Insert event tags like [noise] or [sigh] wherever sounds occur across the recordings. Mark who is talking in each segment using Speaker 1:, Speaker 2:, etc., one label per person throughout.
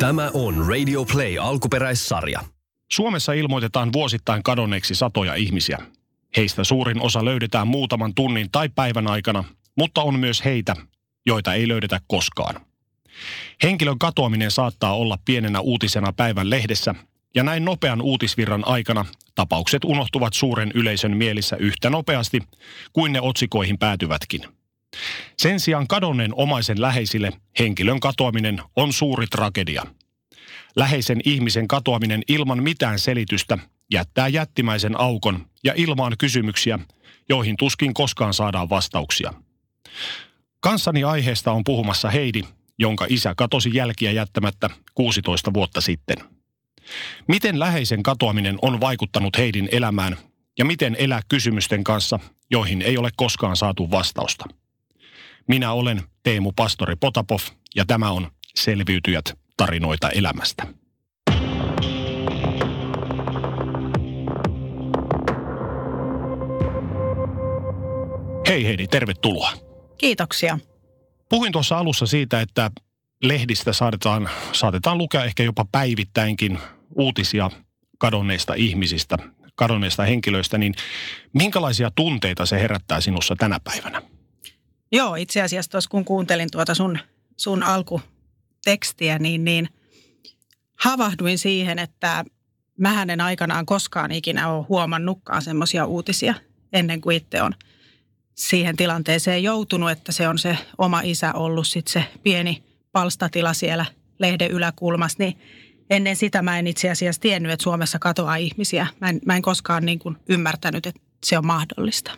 Speaker 1: Tämä on Radio Play alkuperäissarja.
Speaker 2: Suomessa ilmoitetaan vuosittain kadonneeksi satoja ihmisiä. Heistä suurin osa löydetään muutaman tunnin tai päivän aikana, mutta on myös heitä, joita ei löydetä koskaan. Henkilön katoaminen saattaa olla pienenä uutisena päivän lehdessä, ja näin nopean uutisvirran aikana tapaukset unohtuvat suuren yleisön mielissä yhtä nopeasti kuin ne otsikoihin päätyvätkin. Sen sijaan kadonneen omaisen läheisille henkilön katoaminen on suuri tragedia. Läheisen ihmisen katoaminen ilman mitään selitystä jättää jättimäisen aukon ja ilmaan kysymyksiä, joihin tuskin koskaan saadaan vastauksia. Kanssani aiheesta on puhumassa Heidi, jonka isä katosi jälkiä jättämättä 16 vuotta sitten. Miten läheisen katoaminen on vaikuttanut Heidin elämään ja miten elää kysymysten kanssa, joihin ei ole koskaan saatu vastausta? Minä olen Teemu Pastori Potapov ja tämä on Selviytyjät tarinoita elämästä. Hei Heidi, tervetuloa.
Speaker 3: Kiitoksia.
Speaker 2: Puhuin tuossa alussa siitä, että lehdistä saatetaan, saatetaan lukea ehkä jopa päivittäinkin uutisia kadonneista ihmisistä, kadonneista henkilöistä, niin minkälaisia tunteita se herättää sinussa tänä päivänä?
Speaker 3: Joo, itse asiassa tuossa kun kuuntelin tuota sun, sun alkutekstiä, niin, niin havahduin siihen, että mä hänen aikanaan koskaan ikinä ole huomannutkaan semmoisia uutisia ennen kuin itse on siihen tilanteeseen joutunut, että se on se oma isä ollut sitten se pieni palstatila siellä lehden yläkulmassa, niin ennen sitä mä en itse asiassa tiennyt, että Suomessa katoaa ihmisiä. Mä en, mä en koskaan niin kuin ymmärtänyt, että se on mahdollista.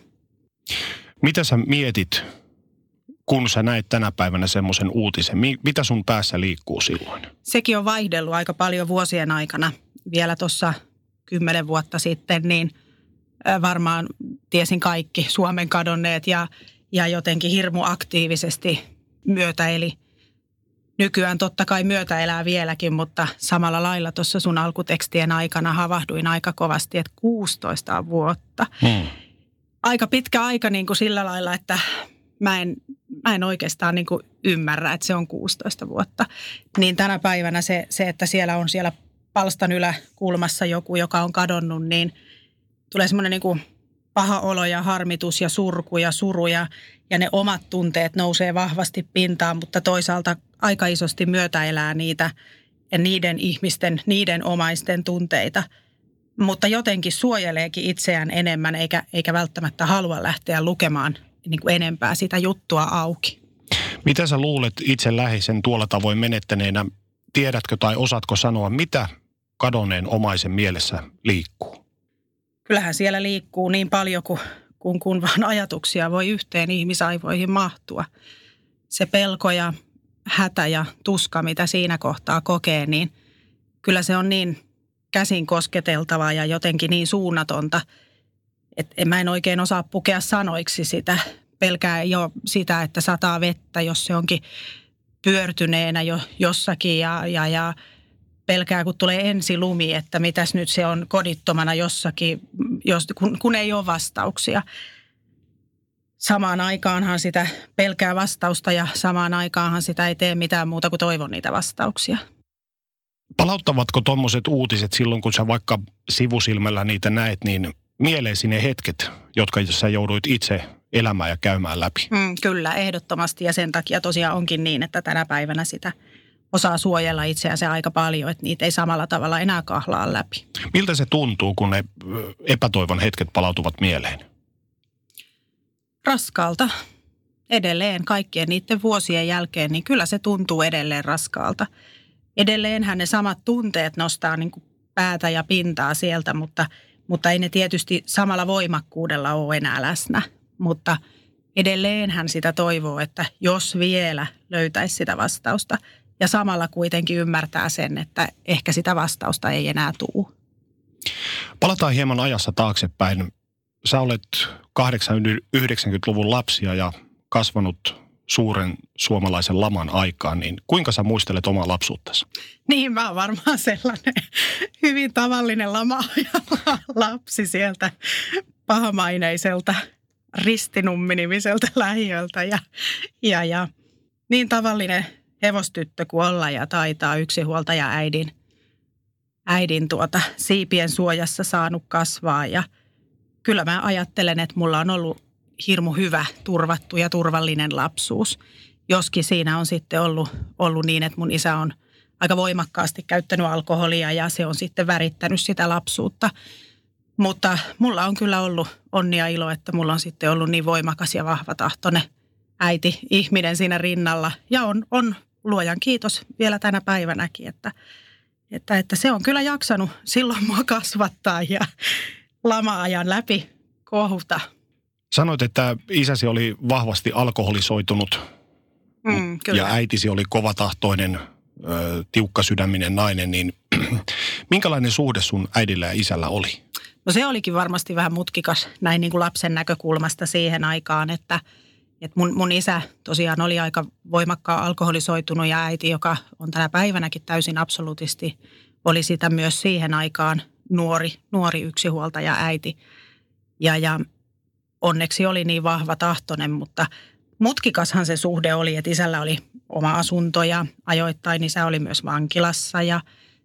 Speaker 2: Mitä sä mietit, kun sä näet tänä päivänä semmoisen uutisen? Mitä sun päässä liikkuu silloin?
Speaker 3: Sekin on vaihdellut aika paljon vuosien aikana. Vielä tuossa kymmenen vuotta sitten, niin varmaan tiesin kaikki Suomen kadonneet ja, ja jotenkin hirmu aktiivisesti myötä eli nykyään totta kai myötä elää vieläkin, mutta samalla lailla tuossa sun alkutekstien aikana havahduin aika kovasti, että 16 vuotta. Hmm. Aika pitkä aika niin kuin sillä lailla, että mä en, mä en oikeastaan niin kuin ymmärrä, että se on 16 vuotta. Niin tänä päivänä se, se, että siellä on siellä palstan yläkulmassa joku, joka on kadonnut, niin tulee semmoinen niin kuin paha olo ja harmitus ja surku ja suru ja, ja ne omat tunteet nousee vahvasti pintaan, mutta toisaalta aika isosti myötäelää niitä ja niiden ihmisten, niiden omaisten tunteita. Mutta jotenkin suojeleekin itseään enemmän eikä, eikä välttämättä halua lähteä lukemaan niin kuin enempää sitä juttua auki.
Speaker 2: Mitä sä luulet itse läheisen tuolla tavoin menettäneenä? Tiedätkö tai osaatko sanoa, mitä kadonneen omaisen mielessä liikkuu?
Speaker 3: kyllähän siellä liikkuu niin paljon kuin kun, kun vaan ajatuksia voi yhteen ihmisaivoihin mahtua. Se pelko ja hätä ja tuska, mitä siinä kohtaa kokee, niin kyllä se on niin käsin kosketeltavaa ja jotenkin niin suunnatonta, että mä en oikein osaa pukea sanoiksi sitä. Pelkää jo sitä, että sataa vettä, jos se onkin pyörtyneenä jo jossakin ja, ja, ja pelkää, kun tulee ensi lumi, että mitäs nyt se on kodittomana jossakin, jos, kun, kun ei ole vastauksia. Samaan aikaanhan sitä pelkää vastausta ja samaan aikaanhan sitä ei tee mitään muuta kuin toivon niitä vastauksia.
Speaker 2: Palauttavatko tuommoiset uutiset silloin, kun sä vaikka sivusilmällä niitä näet, niin mieleesi ne hetket, jotka sä jouduit itse elämään ja käymään läpi?
Speaker 3: Mm, kyllä, ehdottomasti ja sen takia tosiaan onkin niin, että tänä päivänä sitä – osaa suojella itseänsä aika paljon, että niitä ei samalla tavalla enää kahlaa läpi.
Speaker 2: Miltä se tuntuu, kun ne epätoivon hetket palautuvat mieleen?
Speaker 3: Raskaalta. Edelleen kaikkien niiden vuosien jälkeen, niin kyllä se tuntuu edelleen raskaalta. Edelleenhän ne samat tunteet nostaa niin kuin päätä ja pintaa sieltä, mutta, mutta ei ne tietysti samalla voimakkuudella ole enää läsnä. Mutta edelleenhän sitä toivoo, että jos vielä löytäisi sitä vastausta – ja samalla kuitenkin ymmärtää sen, että ehkä sitä vastausta ei enää tule.
Speaker 2: Palataan hieman ajassa taaksepäin. Sä olet 80-90-luvun lapsia ja kasvanut suuren suomalaisen laman aikaan, niin kuinka sä muistelet omaa lapsuuttasi?
Speaker 3: Niin, mä oon varmaan sellainen [laughs] hyvin tavallinen lama lapsi sieltä pahamaineiselta ristinumminimiseltä [laughs] lähiöltä ja, ja, ja niin tavallinen hevostyttö kuin olla ja taitaa yksinhuoltaja äidin, äidin tuota siipien suojassa saanut kasvaa. Ja kyllä mä ajattelen, että mulla on ollut hirmu hyvä, turvattu ja turvallinen lapsuus. Joskin siinä on sitten ollut, ollut niin, että mun isä on aika voimakkaasti käyttänyt alkoholia ja se on sitten värittänyt sitä lapsuutta. Mutta mulla on kyllä ollut onnia ilo, että mulla on sitten ollut niin voimakas ja vahva tahtone äiti, ihminen siinä rinnalla. Ja on, on luojan kiitos vielä tänä päivänäkin, että, että, että se on kyllä jaksanut silloin mua kasvattaa ja lama-ajan läpi kohuta.
Speaker 2: Sanoit, että isäsi oli vahvasti alkoholisoitunut mm, kyllä. ja äitisi oli kovatahtoinen, tiukkasydäminen nainen, niin [clears throat] minkälainen suhde sun äidillä ja isällä oli?
Speaker 3: No se olikin varmasti vähän mutkikas näin niin kuin lapsen näkökulmasta siihen aikaan, että, että mun, mun isä tosiaan oli aika voimakkaan alkoholisoitunut ja äiti, joka on tänä päivänäkin täysin absoluutisti, oli sitä myös siihen aikaan nuori, nuori yksinhuoltaja äiti. Ja, ja onneksi oli niin vahva tahtonen, mutta mutkikashan se suhde oli, että isällä oli oma asunto ja ajoittain isä oli myös vankilassa ja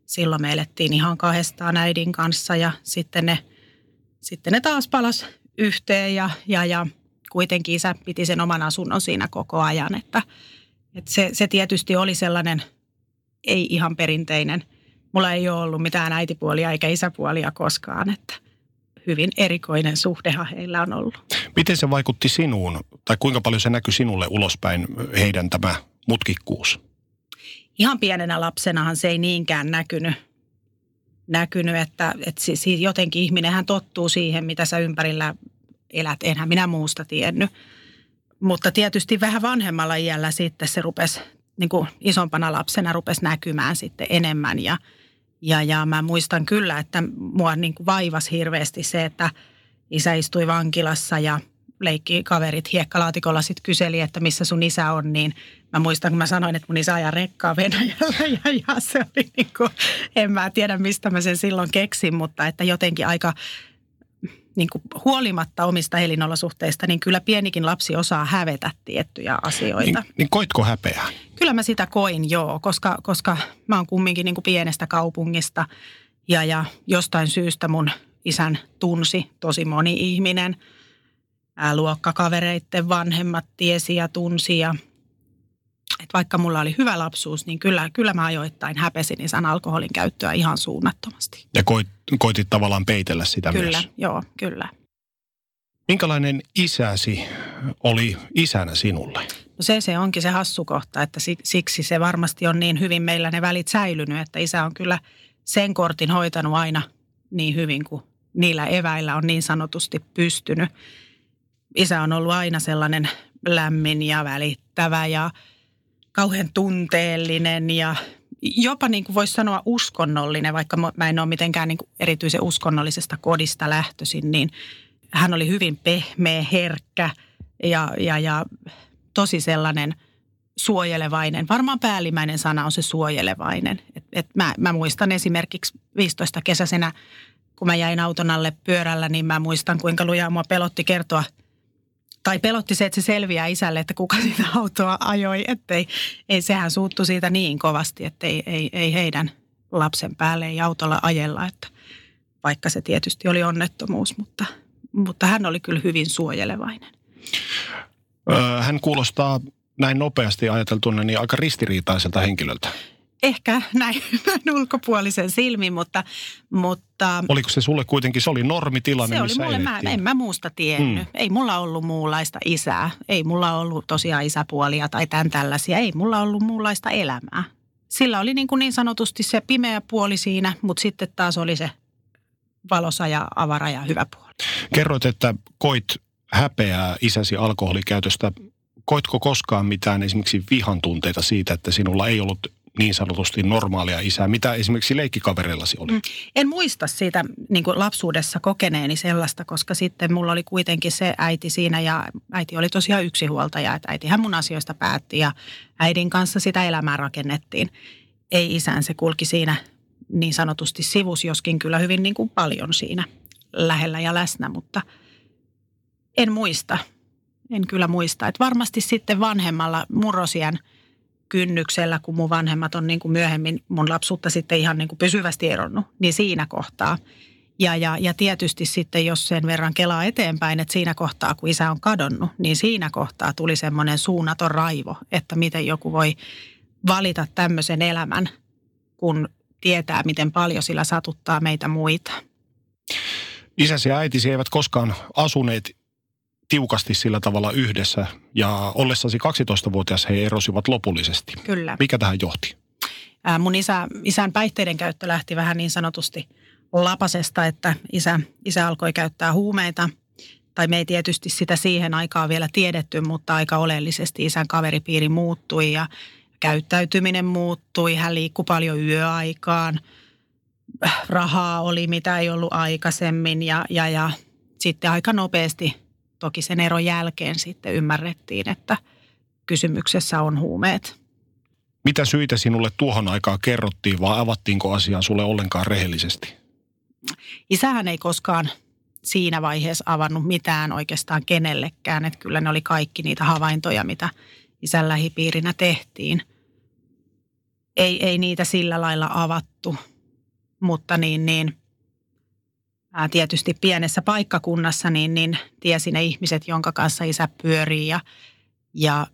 Speaker 3: silloin me elettiin ihan kahdestaan äidin kanssa ja sitten ne, sitten ne taas palas yhteen ja, ja, ja kuitenkin isä piti sen oman asunnon siinä koko ajan, että, että se, se tietysti oli sellainen ei ihan perinteinen. Mulla ei ole ollut mitään äitipuolia eikä isäpuolia koskaan, että hyvin erikoinen suhdehan heillä on ollut.
Speaker 2: Miten se vaikutti sinuun, tai kuinka paljon se näkyi sinulle ulospäin heidän tämä mutkikkuus?
Speaker 3: Ihan pienenä lapsenahan se ei niinkään näkynyt, näkynyt että, että siis jotenkin ihminenhän tottuu siihen, mitä sä ympärillä elät. Enhän minä muusta tiennyt. Mutta tietysti vähän vanhemmalla iällä sitten se rupesi, niin kuin isompana lapsena rupesi näkymään sitten enemmän ja – ja, ja mä muistan kyllä, että mua niin kuin vaivasi hirveästi se, että isä istui vankilassa ja leikki kaverit hiekkalaatikolla sitten kyseli, että missä sun isä on, niin mä muistan, kun mä sanoin, että mun isä ajaa rekkaa Venäjällä [laughs] ja, ja se oli niin kuin, en mä tiedä mistä mä sen silloin keksin, mutta että jotenkin aika niin kuin huolimatta omista elinolosuhteista, niin kyllä pienikin lapsi osaa hävetä tiettyjä asioita.
Speaker 2: Niin, niin koitko häpeää?
Speaker 3: Kyllä mä sitä koin, joo, koska, koska mä oon kumminkin niin kuin pienestä kaupungista ja, ja jostain syystä mun isän tunsi tosi moni ihminen. Ää, luokkakavereitten vanhemmat tiesi ja tunsi ja että vaikka mulla oli hyvä lapsuus, niin kyllä, kyllä mä ajoittain häpesin isän alkoholin käyttöä ihan suunnattomasti.
Speaker 2: Ja koit, koitit tavallaan peitellä sitä
Speaker 3: kyllä,
Speaker 2: myös?
Speaker 3: Kyllä, joo, kyllä.
Speaker 2: Minkälainen isäsi oli isänä sinulle?
Speaker 3: No se, se onkin se hassu kohta, että siksi se varmasti on niin hyvin meillä ne välit säilynyt, että isä on kyllä sen kortin hoitanut aina niin hyvin kuin niillä eväillä on niin sanotusti pystynyt. Isä on ollut aina sellainen lämmin ja välittävä ja kauhean tunteellinen ja jopa niin kuin voisi sanoa uskonnollinen, vaikka mä en ole mitenkään niin kuin erityisen uskonnollisesta kodista lähtöisin, niin hän oli hyvin pehmeä, herkkä ja, ja, ja tosi sellainen suojelevainen. Varmaan päällimmäinen sana on se suojelevainen. Et, et mä, mä muistan esimerkiksi 15 kesäisenä, kun mä jäin auton alle pyörällä, niin mä muistan kuinka lujaa mua pelotti kertoa – tai pelotti se, että se selviää isälle, että kuka sitä autoa ajoi. Että ei, sehän suuttu siitä niin kovasti, että ei, ei, ei heidän lapsen päälle ei autolla ajella. Että vaikka se tietysti oli onnettomuus, mutta, mutta hän oli kyllä hyvin suojelevainen.
Speaker 2: Hän kuulostaa näin nopeasti ajateltuna niin aika ristiriitaiselta henkilöltä
Speaker 3: ehkä näin, [laughs] näin ulkopuolisen silmin, mutta, mutta...
Speaker 2: Oliko se sulle kuitenkin, se oli normitilanne,
Speaker 3: se oli mulle, mä, en mä muusta tiennyt. Mm. Ei mulla ollut muunlaista isää. Ei mulla ollut tosiaan isäpuolia tai tämän tällaisia. Ei mulla ollut muunlaista elämää. Sillä oli niin, kuin niin sanotusti se pimeä puoli siinä, mutta sitten taas oli se valosa ja avara ja hyvä puoli.
Speaker 2: Kerroit, että koit häpeää isäsi alkoholikäytöstä. Koitko koskaan mitään esimerkiksi vihan tunteita siitä, että sinulla ei ollut niin sanotusti normaalia isää, mitä esimerkiksi leikkikavereillasi oli? Mm.
Speaker 3: En muista siitä niin kuin lapsuudessa kokeneeni sellaista, koska sitten mulla oli kuitenkin se äiti siinä ja äiti oli tosiaan yksinhuoltaja, että äitihän mun asioista päätti ja äidin kanssa sitä elämää rakennettiin. Ei isän, se kulki siinä niin sanotusti sivus, joskin kyllä hyvin niin kuin paljon siinä lähellä ja läsnä, mutta en muista. En kyllä muista. Että varmasti sitten vanhemmalla murrosien – kynnyksellä, kun mun vanhemmat on niin kuin myöhemmin mun lapsuutta sitten ihan niin kuin pysyvästi eronnut, niin siinä kohtaa. Ja, ja, ja tietysti sitten, jos sen verran kelaa eteenpäin, että siinä kohtaa, kun isä on kadonnut, niin siinä kohtaa tuli semmoinen suunnaton raivo, että miten joku voi valita tämmöisen elämän, kun tietää, miten paljon sillä satuttaa meitä muita.
Speaker 2: Isäsi ja äitisi eivät koskaan asuneet tiukasti sillä tavalla yhdessä ja ollessasi 12-vuotias he erosivat lopullisesti.
Speaker 3: Kyllä.
Speaker 2: Mikä tähän johti?
Speaker 3: Ää, mun isä, isän päihteiden käyttö lähti vähän niin sanotusti lapasesta, että isä, isä alkoi käyttää huumeita. Tai me ei tietysti sitä siihen aikaan vielä tiedetty, mutta aika oleellisesti isän kaveripiiri muuttui ja käyttäytyminen muuttui. Hän liikkui paljon yöaikaan. Rahaa oli, mitä ei ollut aikaisemmin ja, ja, ja sitten aika nopeasti – toki sen eron jälkeen sitten ymmärrettiin, että kysymyksessä on huumeet.
Speaker 2: Mitä syitä sinulle tuohon aikaan kerrottiin vai avattiinko asiaa sulle ollenkaan rehellisesti?
Speaker 3: Isähän ei koskaan siinä vaiheessa avannut mitään oikeastaan kenellekään. Että kyllä ne oli kaikki niitä havaintoja, mitä isän lähipiirinä tehtiin. Ei, ei niitä sillä lailla avattu, mutta niin, niin ää, tietysti pienessä paikkakunnassa, niin, niin tiesi ne ihmiset, jonka kanssa isä pyörii ja, ja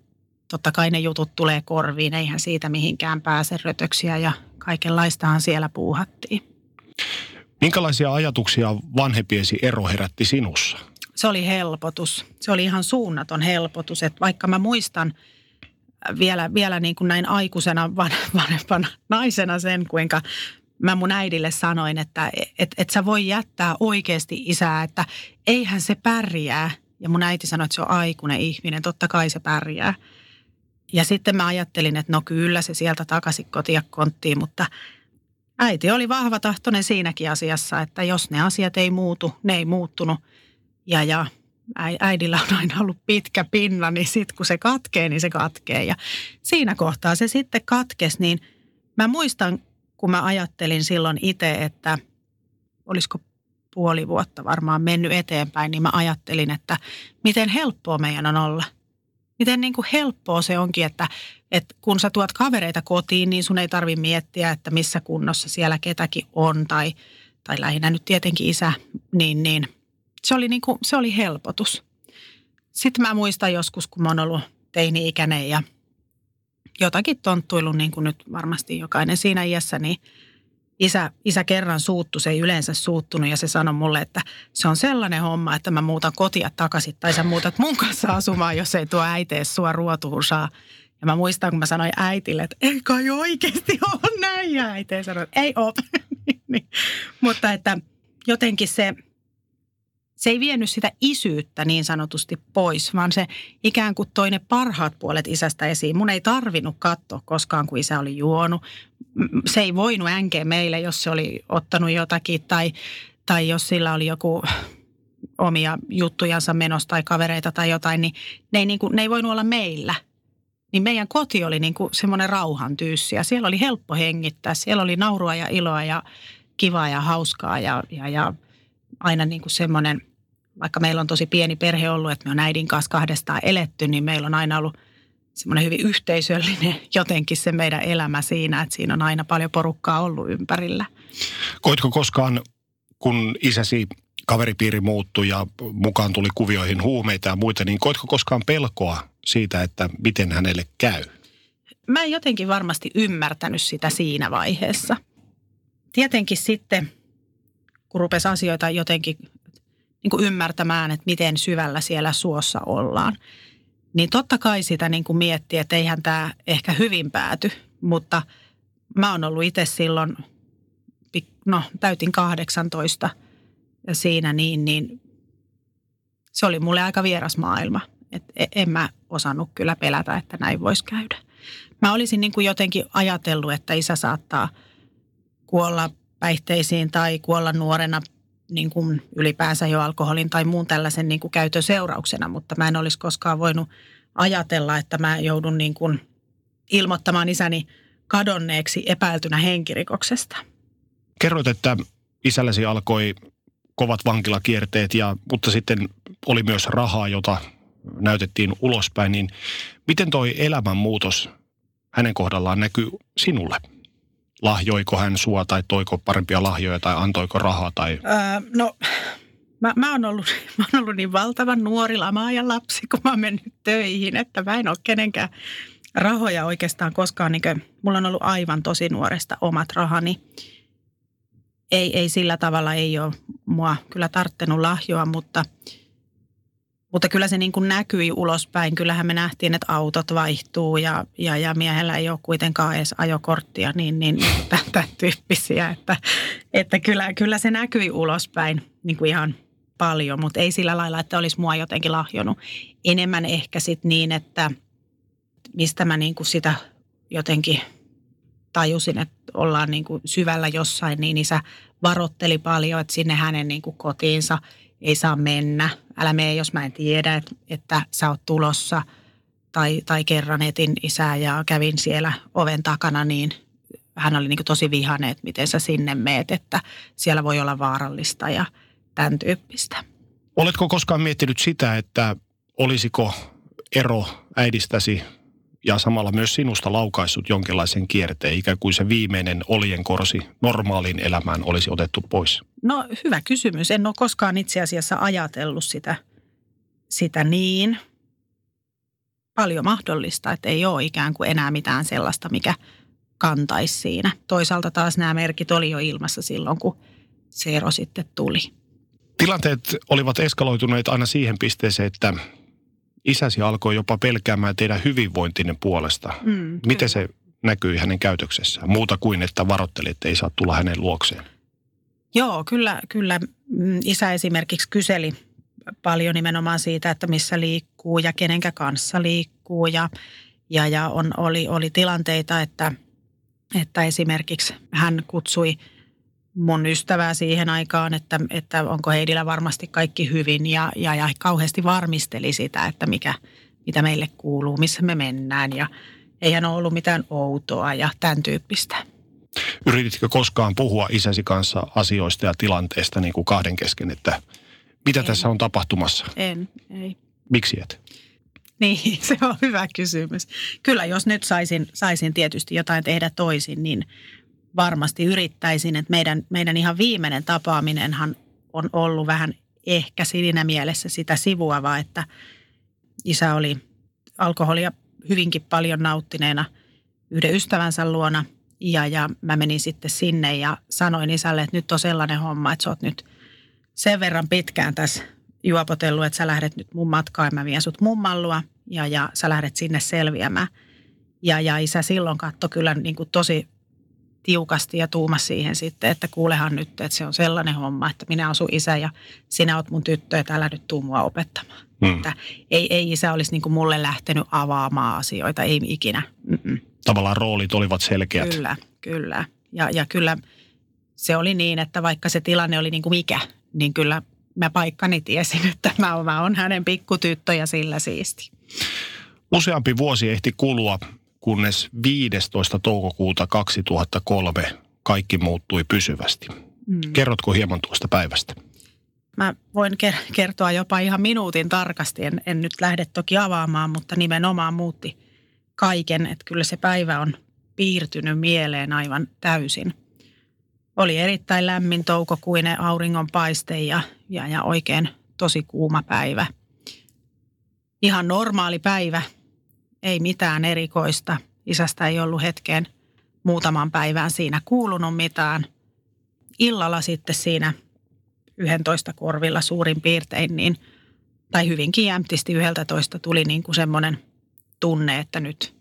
Speaker 3: totta kai ne jutut tulee korviin, eihän siitä mihinkään pääse rötöksiä ja kaikenlaistahan siellä puuhattiin.
Speaker 2: Minkälaisia ajatuksia vanhempiesi ero herätti sinussa?
Speaker 3: Se oli helpotus. Se oli ihan suunnaton helpotus, että vaikka mä muistan vielä, vielä niin kuin näin aikuisena vanhempana naisena sen, kuinka mä mun äidille sanoin, että et, et sä voi jättää oikeasti isää, että eihän se pärjää. Ja mun äiti sanoi, että se on aikuinen ihminen, totta kai se pärjää. Ja sitten mä ajattelin, että no kyllä se sieltä takaisin kotia konttiin, mutta äiti oli vahva tahtoinen siinäkin asiassa, että jos ne asiat ei muutu, ne ei muuttunut. Ja, ja äidillä on aina ollut pitkä pinna, niin sitten kun se katkee, niin se katkee. Ja siinä kohtaa se sitten katkesi, niin mä muistan kun mä ajattelin silloin itse, että olisiko puoli vuotta varmaan mennyt eteenpäin, niin mä ajattelin, että miten helppoa meidän on olla. Miten niin kuin helppoa se onkin, että, että kun sä tuot kavereita kotiin, niin sun ei tarvi miettiä, että missä kunnossa siellä ketäkin on tai, tai lähinnä nyt tietenkin isä, niin, niin se oli, niin kuin, se oli helpotus. Sitten mä muistan joskus, kun mä oon ollut teini-ikäinen ja jotakin tonttuillut, niin kuin nyt varmasti jokainen siinä iässä, niin isä, isä kerran suuttu, se ei yleensä suuttunut ja se sanoi mulle, että se on sellainen homma, että mä muutan kotia takaisin tai sä muutat mun kanssa asumaan, jos ei tuo äite sua ruotuun saa. Ja mä muistan, kun mä sanoin äitille, että ei kai oikeasti ole näin. Ja äiti sanoi, että ei ole. [laughs] Niin, niin. Mutta että jotenkin se, se ei vienyt sitä isyyttä niin sanotusti pois, vaan se ikään kuin toi ne parhaat puolet isästä esiin. Mun ei tarvinnut katsoa koskaan, kun isä oli juonut. Se ei voinut änkeä meille, jos se oli ottanut jotakin tai, tai jos sillä oli joku omia juttujansa menossa tai kavereita tai jotain, niin ne ei, niin kuin, ne ei voinut olla meillä. Niin meidän koti oli niin kuin semmoinen rauhan tyyssi ja siellä oli helppo hengittää. Siellä oli naurua ja iloa ja kivaa ja hauskaa ja, ja, ja aina niin kuin semmoinen – vaikka meillä on tosi pieni perhe ollut, että me on äidin kanssa kahdestaan eletty, niin meillä on aina ollut semmoinen hyvin yhteisöllinen [laughs] jotenkin se meidän elämä siinä, että siinä on aina paljon porukkaa ollut ympärillä.
Speaker 2: Koitko koskaan, kun isäsi kaveripiiri muuttui ja mukaan tuli kuvioihin huumeita ja muita, niin koitko koskaan pelkoa siitä, että miten hänelle käy?
Speaker 3: Mä en jotenkin varmasti ymmärtänyt sitä siinä vaiheessa. Tietenkin sitten, kun rupesi asioita jotenkin niin kuin ymmärtämään, että miten syvällä siellä suossa ollaan. Niin totta kai sitä niin kuin miettii, että eihän tämä ehkä hyvin pääty, mutta mä oon ollut itse silloin, no täytin 18 ja siinä niin, niin se oli mulle aika vieras maailma. Et e, en mä osannut kyllä pelätä, että näin voisi käydä. Mä olisin niin kuin jotenkin ajatellut, että isä saattaa kuolla päihteisiin tai kuolla nuorena niin kuin ylipäänsä jo alkoholin tai muun tällaisen niin kuin käytön seurauksena, mutta mä en olisi koskaan voinut ajatella, että mä joudun niin kuin ilmoittamaan isäni kadonneeksi epäiltynä henkirikoksesta.
Speaker 2: Kerroit, että isälläsi alkoi kovat vankilakierteet, ja, mutta sitten oli myös rahaa, jota näytettiin ulospäin. Niin miten toi elämänmuutos hänen kohdallaan näkyy sinulle? Lahjoiko hän sua tai toiko parempia lahjoja tai antoiko rahaa? Tai...
Speaker 3: Öö, no mä, mä, oon ollut, [laughs] mä oon ollut niin valtavan nuori lamaajan lapsi, kun mä oon mennyt töihin, että mä en ole kenenkään rahoja oikeastaan koskaan. Niin kuin, mulla on ollut aivan tosi nuoresta omat rahani. Ei, ei sillä tavalla ei ole mua kyllä tarttenut lahjoa, mutta, mutta kyllä se niin kuin näkyi ulospäin. Kyllähän me nähtiin, että autot vaihtuu ja, ja, ja miehellä ei ole kuitenkaan edes ajokorttia, niin, niin, [laughs] niin tämän tyyppisiä. Että, että kyllä, kyllä se näkyi ulospäin niin kuin ihan paljon, mutta ei sillä lailla, että olisi mua jotenkin lahjonut. Enemmän ehkä sitten niin, että mistä mä niin kuin sitä jotenkin tajusin, että ollaan niin kuin syvällä jossain, niin isä varotteli paljon, että sinne hänen niin kuin kotiinsa ei saa mennä. Älä mene, jos mä en tiedä, että, että sä oot tulossa. Tai, tai kerran etin isää ja kävin siellä oven takana, niin hän oli niin kuin tosi vihane, että miten sä sinne meet, että siellä voi olla vaarallista ja tämän tyyppistä.
Speaker 2: Oletko koskaan miettinyt sitä, että olisiko ero äidistäsi ja samalla myös sinusta laukaissut jonkinlaisen kierteen, ikään kuin se viimeinen oljenkorsi normaaliin elämään olisi otettu pois?
Speaker 3: No hyvä kysymys. En ole koskaan itse asiassa ajatellut sitä, sitä niin. Paljon mahdollista, että ei ole ikään kuin enää mitään sellaista, mikä kantaisi siinä. Toisaalta taas nämä merkit oli jo ilmassa silloin, kun se ero sitten tuli.
Speaker 2: Tilanteet olivat eskaloituneet aina siihen pisteeseen, että isäsi alkoi jopa pelkäämään teidän hyvinvointinen puolesta. Mm, Miten se näkyi hänen käytöksessään? Muuta kuin, että varoitteli, että ei saa tulla hänen luokseen.
Speaker 3: Joo, kyllä, kyllä. Mm, isä esimerkiksi kyseli paljon nimenomaan siitä, että missä liikkuu ja kenenkä kanssa liikkuu. Ja, ja, ja on, oli, oli tilanteita, että, että esimerkiksi hän kutsui – mun ystävää siihen aikaan, että, että onko Heidillä varmasti kaikki hyvin ja, ja, ja kauheasti varmisteli sitä, että mikä, mitä meille kuuluu, missä me mennään ja eihän ole ollut mitään outoa ja tämän tyyppistä.
Speaker 2: Yrititkö koskaan puhua isäsi kanssa asioista ja tilanteesta niin kuin kahden kesken, että mitä en. tässä on tapahtumassa?
Speaker 3: En, ei.
Speaker 2: Miksi et?
Speaker 3: Niin, [laughs] se on hyvä kysymys. Kyllä, jos nyt saisin, saisin tietysti jotain tehdä toisin, niin varmasti yrittäisin, että meidän, meidän ihan viimeinen tapaaminenhan on ollut vähän ehkä siinä mielessä sitä sivuavaa, että isä oli alkoholia hyvinkin paljon nauttineena yhden ystävänsä luona ja, ja mä menin sitten sinne ja sanoin isälle, että nyt on sellainen homma, että sä oot nyt sen verran pitkään tässä juopotellut, että sä lähdet nyt mun matkaan ja mä vien sut mummallua ja, ja sä lähdet sinne selviämään. Ja, ja isä silloin katsoi kyllä niin kuin tosi tiukasti ja tuuma siihen sitten, että kuulehan nyt, että se on sellainen homma, että minä asun isä ja sinä oot mun tyttö, että älä nyt tuu mua opettamaan. Hmm. Että ei, ei isä olisi niin kuin mulle lähtenyt avaamaan asioita, ei ikinä. Mm-mm.
Speaker 2: Tavallaan roolit olivat selkeät.
Speaker 3: Kyllä, kyllä. Ja, ja kyllä se oli niin, että vaikka se tilanne oli niin kuin mikä, niin kyllä mä paikkani tiesin, että mä, mä on hänen pikkutyttö ja sillä siisti.
Speaker 2: Useampi vuosi ehti kulua kunnes 15. toukokuuta 2003 kaikki muuttui pysyvästi. Mm. Kerrotko hieman tuosta päivästä?
Speaker 3: Mä voin kertoa jopa ihan minuutin tarkasti. En, en nyt lähde toki avaamaan, mutta nimenomaan muutti kaiken. Että kyllä se päivä on piirtynyt mieleen aivan täysin. Oli erittäin lämmin toukokuinen auringonpaiste ja, ja, ja oikein tosi kuuma päivä. Ihan normaali päivä, ei mitään erikoista. Isästä ei ollut hetkeen muutaman päivään siinä kuulunut mitään. Illalla sitten siinä 11 korvilla suurin piirtein, niin, tai hyvinkin jämptisti 11 tuli niin kuin semmoinen tunne, että nyt,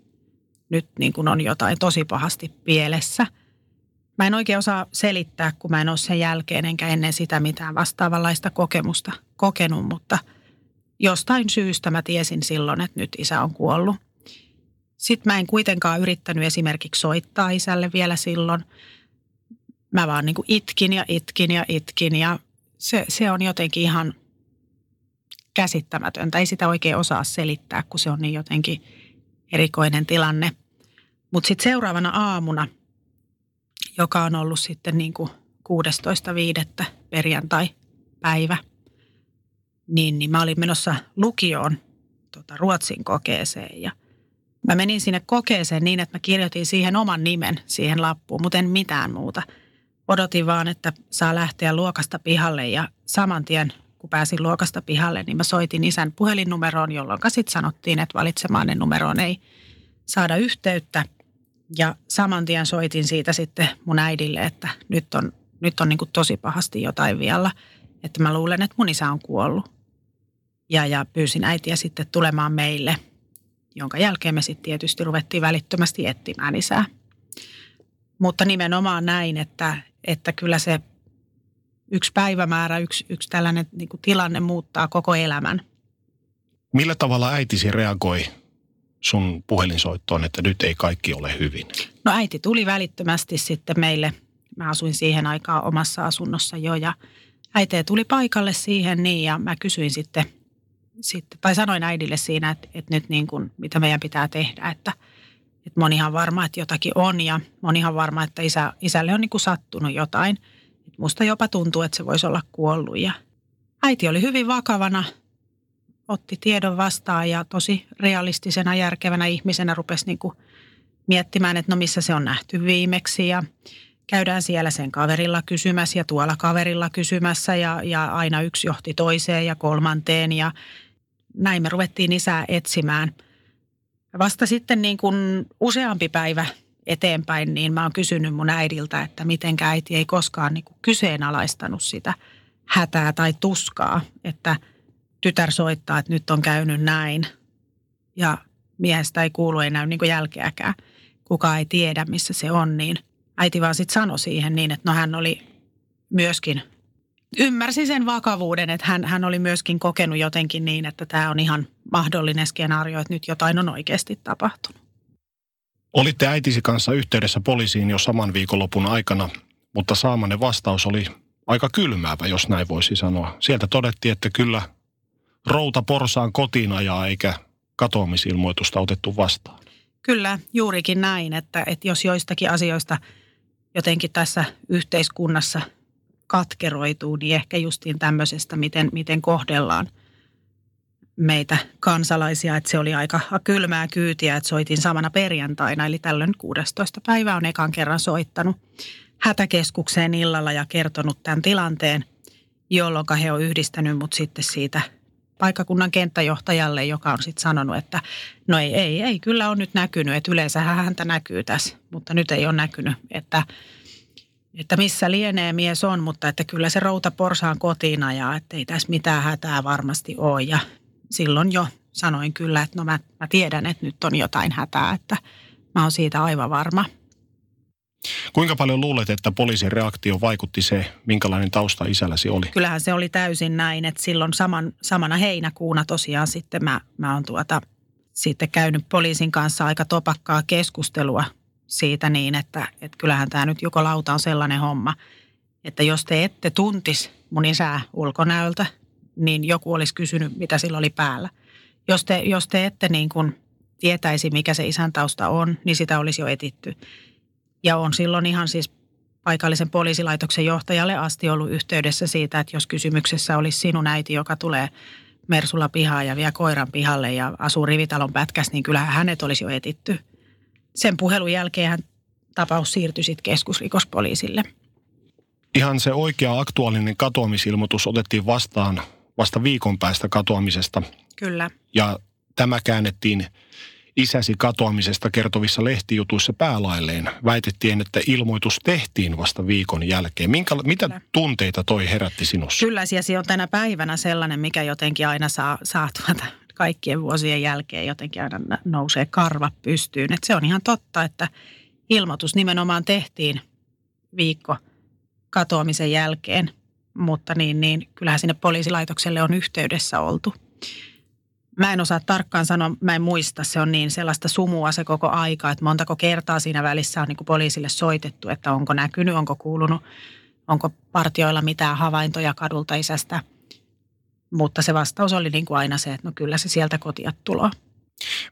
Speaker 3: nyt niin kuin on jotain tosi pahasti pielessä. Mä en oikein osaa selittää, kun mä en ole sen jälkeen enkä ennen sitä mitään vastaavanlaista kokemusta kokenut, mutta jostain syystä mä tiesin silloin, että nyt isä on kuollut. Sitten mä en kuitenkaan yrittänyt esimerkiksi soittaa isälle vielä silloin. Mä vaan niin kuin itkin ja itkin ja itkin ja se, se on jotenkin ihan käsittämätöntä. Ei sitä oikein osaa selittää, kun se on niin jotenkin erikoinen tilanne. Mutta sitten seuraavana aamuna, joka on ollut sitten niin kuin 16.5. perjantai-päivä, niin, niin mä olin menossa lukioon tota, Ruotsin kokeeseen ja – Mä menin sinne kokeeseen niin, että mä kirjoitin siihen oman nimen siihen lappuun, mutta en mitään muuta. Odotin vaan, että saa lähteä luokasta pihalle ja saman tien kun pääsin luokasta pihalle, niin mä soitin isän puhelinnumeroon, jolloin sitten sanottiin, että valitsemaan numeroon ei saada yhteyttä. Ja saman tien soitin siitä sitten mun äidille, että nyt on, nyt on niin tosi pahasti jotain vielä, että mä luulen, että mun isä on kuollut. Ja, ja pyysin äitiä sitten tulemaan meille, jonka jälkeen me sitten tietysti ruvettiin välittömästi etsimään isää. Mutta nimenomaan näin, että, että kyllä se yksi päivämäärä, yksi, yksi tällainen niin kuin tilanne muuttaa koko elämän.
Speaker 2: Millä tavalla äitisi reagoi sun puhelinsoittoon, että nyt ei kaikki ole hyvin?
Speaker 3: No äiti tuli välittömästi sitten meille. Mä asuin siihen aikaan omassa asunnossa jo ja äiti tuli paikalle siihen niin ja mä kysyin sitten, sitten tai sanoin äidille siinä, että, että nyt niin kuin, mitä meidän pitää tehdä, että, että monihan varma, että jotakin on ja monihan varma, että isä, isälle on niin kuin sattunut jotain – Musta jopa tuntuu, että se voisi olla kuollut ja äiti oli hyvin vakavana, otti tiedon vastaan ja tosi realistisena, järkevänä ihmisenä rupesi niin kuin miettimään, että no missä se on nähty viimeksi ja käydään siellä sen kaverilla kysymässä ja tuolla kaverilla kysymässä ja, ja aina yksi johti toiseen ja kolmanteen ja näin me ruvettiin isää etsimään. Vasta sitten niin kuin useampi päivä eteenpäin, niin mä oon kysynyt mun äidiltä, että miten äiti ei koskaan niin kuin kyseenalaistanut sitä hätää tai tuskaa, että tytär soittaa, että nyt on käynyt näin ja miehestä ei kuulu, ei näy niin kuin jälkeäkään. Kuka ei tiedä, missä se on, niin äiti vaan sitten sanoi siihen niin, että no hän oli myöskin, ymmärsi sen vakavuuden, että hän, hän oli myöskin kokenut jotenkin niin, että tämä on ihan mahdollinen skenaario, että nyt jotain on oikeasti tapahtunut.
Speaker 2: Olitte äitisi kanssa yhteydessä poliisiin jo saman viikonlopun aikana, mutta saamanne vastaus oli aika kylmäävä, jos näin voisi sanoa. Sieltä todettiin, että kyllä routa porsaan kotiin ajaa eikä katoamisilmoitusta otettu vastaan.
Speaker 3: Kyllä, juurikin näin, että, että jos joistakin asioista jotenkin tässä yhteiskunnassa katkeroituu, niin ehkä justiin tämmöisestä, miten, miten kohdellaan – meitä kansalaisia, että se oli aika kylmää kyytiä, että soitin samana perjantaina, eli tällöin 16. päivä on ekan kerran soittanut hätäkeskukseen illalla ja kertonut tämän tilanteen, jolloin he on yhdistänyt mut sitten siitä paikakunnan kenttäjohtajalle, joka on sitten sanonut, että no ei, ei, ei, kyllä on nyt näkynyt, että yleensä häntä näkyy tässä, mutta nyt ei ole näkynyt, että, että missä lienee mies on, mutta että kyllä se routa porsaan kotiin ajaa, että ei tässä mitään hätää varmasti ole ja silloin jo sanoin kyllä, että no mä, mä tiedän, että nyt on jotain hätää, että mä oon siitä aivan varma.
Speaker 2: Kuinka paljon luulet, että poliisin reaktio vaikutti se, minkälainen tausta isälläsi oli?
Speaker 3: Kyllähän se oli täysin näin, että silloin saman, samana heinäkuuna tosiaan sitten mä, mä oon tuota, sitten käynyt poliisin kanssa aika topakkaa keskustelua siitä niin, että, että kyllähän tämä nyt joko lauta on sellainen homma, että jos te ette tuntis mun isää ulkonäöltä – niin joku olisi kysynyt, mitä sillä oli päällä. Jos te, jos te ette niin kuin tietäisi, mikä se isän tausta on, niin sitä olisi jo etitty. Ja on silloin ihan siis paikallisen poliisilaitoksen johtajalle asti ollut yhteydessä siitä, että jos kysymyksessä olisi sinun äiti, joka tulee Mersulla pihaa ja vie koiran pihalle ja asuu rivitalon pätkässä, niin kyllähän hänet olisi jo etitty. Sen puhelun jälkeen tapaus siirtyi sitten keskusrikospoliisille.
Speaker 2: Ihan se oikea aktuaalinen katoamisilmoitus otettiin vastaan vasta viikon päästä katoamisesta.
Speaker 3: Kyllä.
Speaker 2: Ja tämä käännettiin isäsi katoamisesta kertovissa lehtijutuissa päälailleen. Väitettiin, että ilmoitus tehtiin vasta viikon jälkeen. Minkä, mitä Kyllä. tunteita toi herätti sinussa?
Speaker 3: Kyllä, siesi on tänä päivänä sellainen, mikä jotenkin aina saa, saa tuota, kaikkien vuosien jälkeen jotenkin aina nousee karva pystyyn. Et se on ihan totta, että ilmoitus nimenomaan tehtiin viikko katoamisen jälkeen – mutta niin, niin kyllähän sinne poliisilaitokselle on yhteydessä oltu. Mä en osaa tarkkaan sanoa, mä en muista, se on niin sellaista sumua se koko aika, että montako kertaa siinä välissä on niin kuin poliisille soitettu, että onko näkynyt, onko kuulunut, onko partioilla mitään havaintoja kadulta isästä. Mutta se vastaus oli niin kuin aina se, että no kyllä se sieltä kotia tuloa.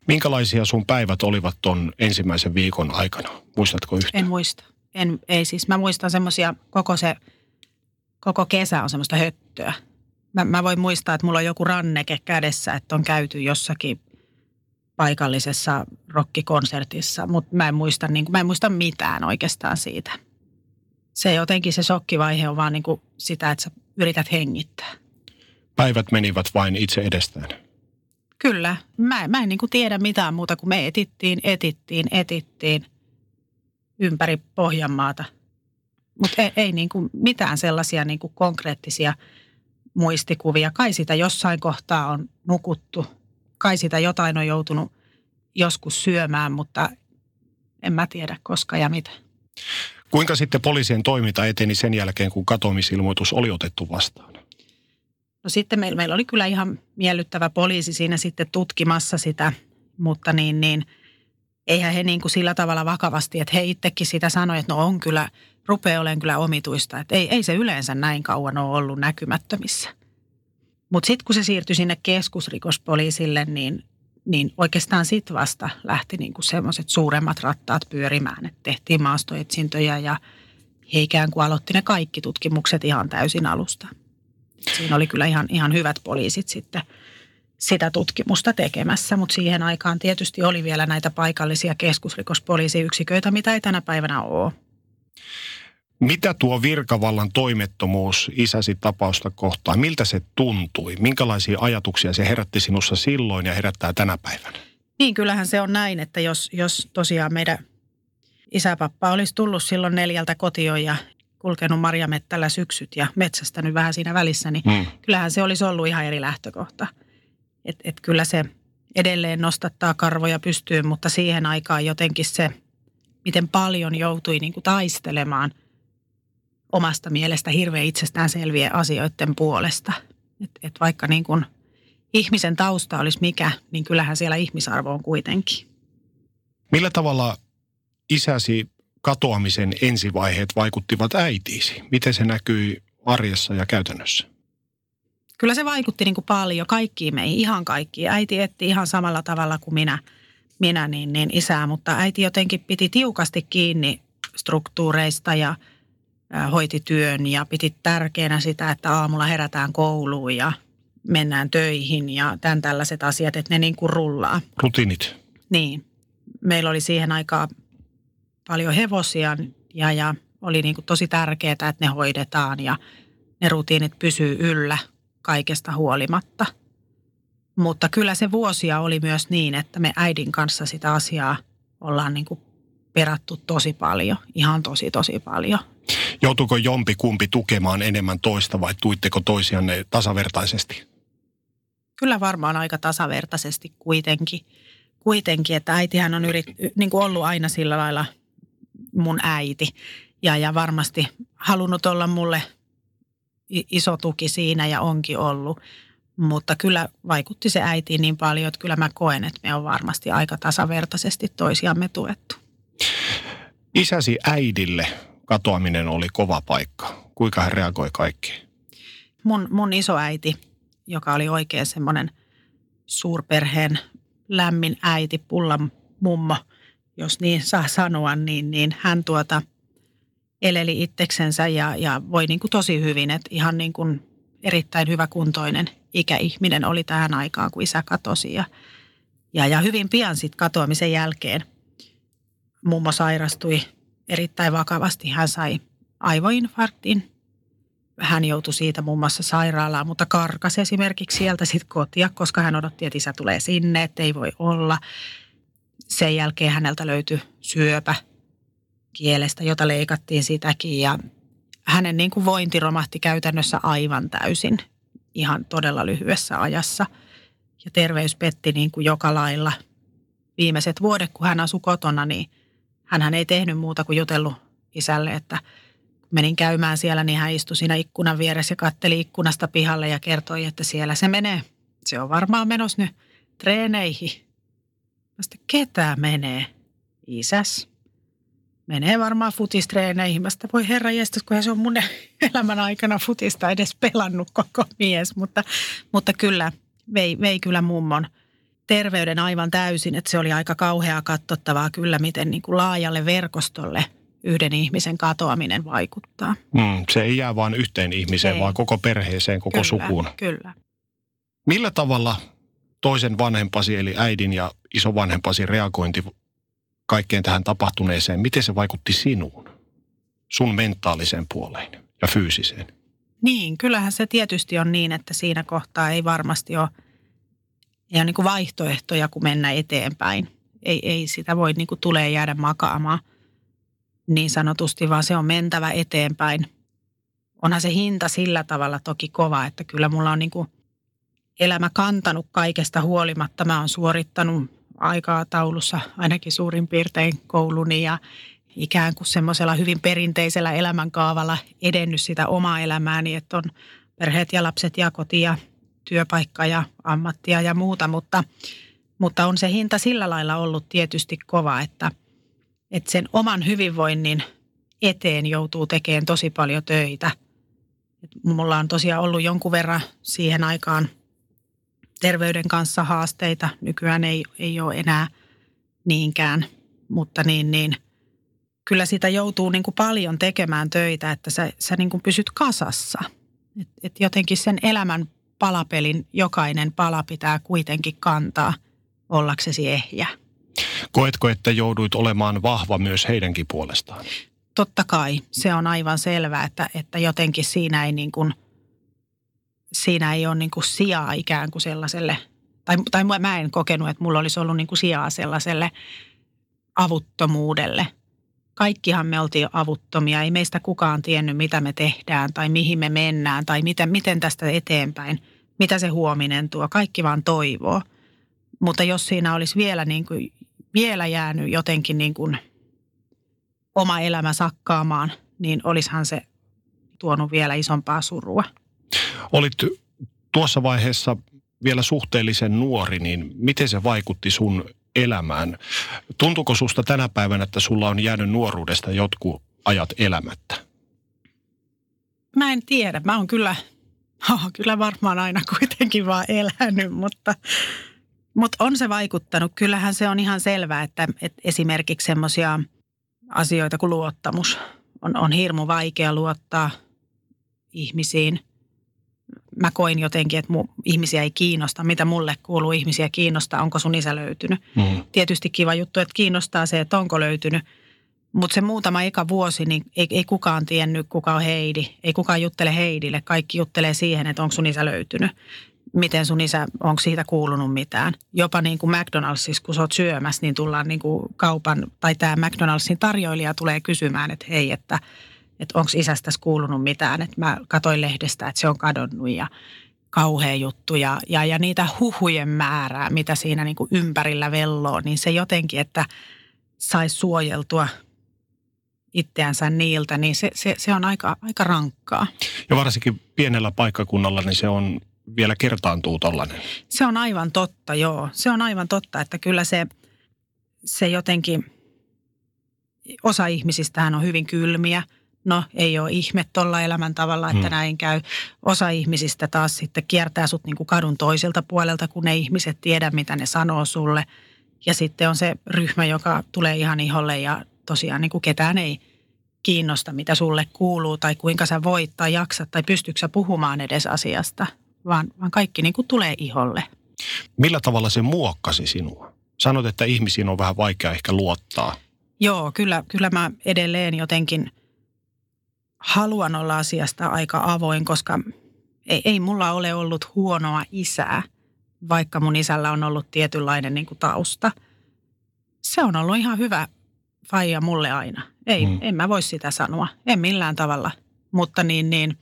Speaker 2: Minkälaisia sun päivät olivat ton ensimmäisen viikon aikana? Muistatko yhtään?
Speaker 3: En muista. En, ei siis, mä muistan semmoisia koko se koko kesä on semmoista höttöä. Mä, mä voin muistaa, että mulla on joku ranneke kädessä, että on käyty jossakin paikallisessa rockikonsertissa, mutta mä en muista, niin kuin, mä en muista mitään oikeastaan siitä. Se jotenkin se shokkivaihe on vaan niin kuin sitä, että sä yrität hengittää.
Speaker 2: Päivät menivät vain itse edestään.
Speaker 3: Kyllä. Mä, mä en niin kuin tiedä mitään muuta kuin me etittiin, etittiin, etittiin ympäri Pohjanmaata. Mutta ei, ei niin kuin mitään sellaisia niin kuin konkreettisia muistikuvia. Kai sitä jossain kohtaa on nukuttu. Kai sitä jotain on joutunut joskus syömään, mutta en mä tiedä koska ja mitä.
Speaker 2: Kuinka sitten poliisien toiminta eteni sen jälkeen, kun katoamisilmoitus oli otettu vastaan?
Speaker 3: No sitten meillä, meillä oli kyllä ihan miellyttävä poliisi siinä sitten tutkimassa sitä, mutta niin, niin eihän he niin kuin sillä tavalla vakavasti, että he itsekin sitä sanoi, että no on kyllä, rupeaa olemaan kyllä omituista, että ei, ei se yleensä näin kauan ole ollut näkymättömissä. Mutta sitten kun se siirtyi sinne keskusrikospoliisille, niin, niin oikeastaan sitten vasta lähti niinku semmoiset suuremmat rattaat pyörimään, että tehtiin maastoetsintöjä ja he ikään kuin aloitti ne kaikki tutkimukset ihan täysin alusta. Siinä oli kyllä ihan, ihan hyvät poliisit sitten sitä tutkimusta tekemässä, mutta siihen aikaan tietysti oli vielä näitä paikallisia keskusrikospoliisiyksiköitä, mitä ei tänä päivänä ole.
Speaker 2: Mitä tuo virkavallan toimettomuus isäsi tapausta kohtaan, miltä se tuntui? Minkälaisia ajatuksia se herätti sinussa silloin ja herättää tänä päivänä?
Speaker 3: Niin, kyllähän se on näin, että jos, jos tosiaan meidän isäpappa olisi tullut silloin neljältä kotioon ja kulkenut marjamettällä syksyt ja metsästänyt vähän siinä välissä, niin hmm. kyllähän se olisi ollut ihan eri lähtökohta. Et, et kyllä se edelleen nostattaa karvoja pystyyn, mutta siihen aikaan jotenkin se, miten paljon joutui niin kuin taistelemaan omasta mielestä hirveän itsestäänselviä asioiden puolesta. Et, et vaikka niin kuin ihmisen tausta olisi mikä, niin kyllähän siellä ihmisarvo on kuitenkin.
Speaker 2: Millä tavalla isäsi katoamisen ensivaiheet vaikuttivat äitiisi? Miten se näkyi arjessa ja käytännössä?
Speaker 3: Kyllä se vaikutti niin kuin paljon kaikkiin meihin, ihan kaikkiin. Äiti etti ihan samalla tavalla kuin minä, minä niin, niin isää, mutta äiti jotenkin piti tiukasti kiinni struktuureista ja hoiti työn ja piti tärkeänä sitä, että aamulla herätään kouluun ja mennään töihin ja tämän tällaiset asiat, että ne niin kuin rullaa.
Speaker 2: Rutiinit.
Speaker 3: Niin. Meillä oli siihen aikaan paljon hevosia ja, ja oli niin kuin tosi tärkeää, että ne hoidetaan ja ne rutiinit pysyy yllä kaikesta huolimatta. Mutta kyllä se vuosia oli myös niin, että me äidin kanssa sitä asiaa ollaan niin kuin perattu tosi paljon, ihan tosi tosi paljon.
Speaker 2: Joutuuko jompi kumpi tukemaan enemmän toista vai tuitteko toisianne tasavertaisesti?
Speaker 3: Kyllä varmaan aika tasavertaisesti kuitenkin. Kuitenkin, että äitihän on yrit, niin kuin ollut aina sillä lailla mun äiti. Ja, ja varmasti halunnut olla mulle iso tuki siinä ja onkin ollut. Mutta kyllä vaikutti se äitiin niin paljon, että kyllä mä koen, että me on varmasti aika tasavertaisesti toisiamme tuettu.
Speaker 2: Isäsi äidille katoaminen oli kova paikka. Kuinka hän reagoi kaikkiin?
Speaker 3: Mun, mun isoäiti, joka oli oikein semmoinen suurperheen lämmin äiti, pullan mummo, jos niin saa sanoa, niin, niin hän tuota eleli itseksensä ja, ja voi niin kuin tosi hyvin, että ihan niin kuin erittäin hyväkuntoinen ikäihminen oli tähän aikaan, kun isä katosi. Ja, ja, ja hyvin pian sitten katoamisen jälkeen mummo sairastui erittäin vakavasti. Hän sai aivoinfarktin. Hän joutui siitä muun muassa sairaalaan, mutta karkasi esimerkiksi sieltä sitten kotia, koska hän odotti, että isä tulee sinne, että ei voi olla. Sen jälkeen häneltä löytyi syöpä kielestä, jota leikattiin sitäkin ja hänen niin kuin vointi romahti käytännössä aivan täysin ihan todella lyhyessä ajassa. Ja terveys petti niin kuin joka lailla. Viimeiset vuodet, kun hän asui kotona, niin hän ei tehnyt muuta kuin jutellut isälle, että menin käymään siellä, niin hän istui siinä ikkunan vieressä ja katteli ikkunasta pihalle ja kertoi, että siellä se menee. Se on varmaan menossa nyt treeneihin. Mä sitten, ketä menee? Isäs. Menee varmaan futistreeneihin. Mä sitten, voi herra jestas, kun se on mun elämän aikana futista edes pelannut koko mies. Mutta, mutta kyllä, vei, vei kyllä mummon – terveyden aivan täysin, että se oli aika kauheaa katsottavaa kyllä, miten niin kuin laajalle verkostolle yhden ihmisen katoaminen vaikuttaa.
Speaker 2: Mm, se ei jää vain yhteen ihmiseen, ei. vaan koko perheeseen, koko
Speaker 3: kyllä,
Speaker 2: sukuun.
Speaker 3: Kyllä.
Speaker 2: Millä tavalla toisen vanhempasi, eli äidin ja isovanhempasi reagointi kaikkeen tähän tapahtuneeseen, miten se vaikutti sinuun, sun mentaaliseen puoleen ja fyysiseen?
Speaker 3: Niin, kyllähän se tietysti on niin, että siinä kohtaa ei varmasti ole, ei ole niin kuin vaihtoehtoja, kun mennä eteenpäin. Ei, ei sitä voi niin kuin tulee jäädä makaamaan niin sanotusti, vaan se on mentävä eteenpäin. Onhan se hinta sillä tavalla toki kova, että kyllä mulla on niin kuin elämä kantanut kaikesta huolimatta. Mä oon suorittanut aikaa taulussa ainakin suurin piirtein kouluni ja ikään kuin semmoisella hyvin perinteisellä elämänkaavalla edennyt sitä omaa elämääni, että on perheet ja lapset ja koti ja työpaikka ja ammattia ja muuta, mutta, mutta on se hinta sillä lailla ollut tietysti kova, että, että sen oman hyvinvoinnin eteen joutuu tekemään tosi paljon töitä. Mulla on tosiaan ollut jonkun verran siihen aikaan terveyden kanssa haasteita. Nykyään ei, ei ole enää niinkään, mutta niin, niin – kyllä sitä joutuu niin kuin paljon tekemään töitä, että sä, sä niin kuin pysyt kasassa. Et, et jotenkin sen elämän palapelin jokainen pala pitää kuitenkin kantaa ollaksesi ehjä.
Speaker 2: Koetko, että jouduit olemaan vahva myös heidänkin puolestaan?
Speaker 3: Totta kai, se on aivan selvää, että, että jotenkin siinä ei, niin kuin, siinä ei ole niin kuin sijaa ikään kuin sellaiselle, tai, tai mä en kokenut, että mulla olisi ollut niin kuin sijaa sellaiselle avuttomuudelle – kaikkihan me oltiin avuttomia. Ei meistä kukaan tiennyt, mitä me tehdään tai mihin me mennään tai miten, miten tästä eteenpäin, mitä se huominen tuo. Kaikki vaan toivoo. Mutta jos siinä olisi vielä, niin kuin, vielä jäänyt jotenkin niin kuin oma elämä sakkaamaan, niin olisihan se tuonut vielä isompaa surua.
Speaker 2: Olit tuossa vaiheessa vielä suhteellisen nuori, niin miten se vaikutti sun elämään. Tuntuuko susta tänä päivänä, että sulla on jäänyt nuoruudesta jotkut ajat elämättä?
Speaker 3: Mä en tiedä. Mä oon kyllä, [laughs] oh, kyllä varmaan aina kuitenkin vaan elänyt, mutta, mutta on se vaikuttanut. Kyllähän se on ihan selvää, että, että esimerkiksi semmoisia asioita kuin luottamus on, on hirmu vaikea luottaa ihmisiin – mä koin jotenkin, että mu, ihmisiä ei kiinnosta, mitä mulle kuuluu ihmisiä kiinnostaa, onko sun isä löytynyt. Mm. Tietysti kiva juttu, että kiinnostaa se, että onko löytynyt. Mutta se muutama eka vuosi, niin ei, ei kukaan tiennyt, kuka on Heidi. Ei kukaan juttele Heidille. Kaikki juttelee siihen, että onko sun isä löytynyt. Miten sun isä, onko siitä kuulunut mitään. Jopa niin kuin McDonaldsissa, kun sä oot syömässä, niin tullaan niin kuin kaupan, tai tämä McDonaldsin tarjoilija tulee kysymään, että hei, että – että onko isästä kuulunut mitään. Että mä katsoin lehdestä, että se on kadonnut ja kauhea juttu ja, ja, ja niitä huhujen määrää, mitä siinä niin kuin ympärillä velloo, niin se jotenkin, että saisi suojeltua itseänsä niiltä, niin se, se, se on aika, aika rankkaa.
Speaker 2: Ja varsinkin pienellä paikkakunnalla, niin se on vielä kertaantuu tollainen.
Speaker 3: Se on aivan totta, joo. Se on aivan totta, että kyllä se, se jotenkin, osa ihmisistähän on hyvin kylmiä – No ei ole ihme tuolla elämäntavalla, että hmm. näin käy. Osa ihmisistä taas sitten kiertää sut niin kuin kadun toiselta puolelta, kun ne ihmiset tiedä, mitä ne sanoo sulle. Ja sitten on se ryhmä, joka tulee ihan iholle ja tosiaan niin kuin ketään ei kiinnosta, mitä sulle kuuluu tai kuinka sä voit tai jaksat tai pystyykö puhumaan edes asiasta, vaan, vaan kaikki niin kuin tulee iholle.
Speaker 2: Millä tavalla se muokkasi sinua? Sanot, että ihmisiin on vähän vaikea ehkä luottaa.
Speaker 3: Joo, kyllä, kyllä mä edelleen jotenkin – haluan olla asiasta aika avoin, koska ei, ei mulla ole ollut huonoa isää, vaikka mun isällä on ollut tietynlainen niin kuin tausta. Se on ollut ihan hyvä faija mulle aina. Ei, mm. en mä voi sitä sanoa. En millään tavalla. Mutta niin, niin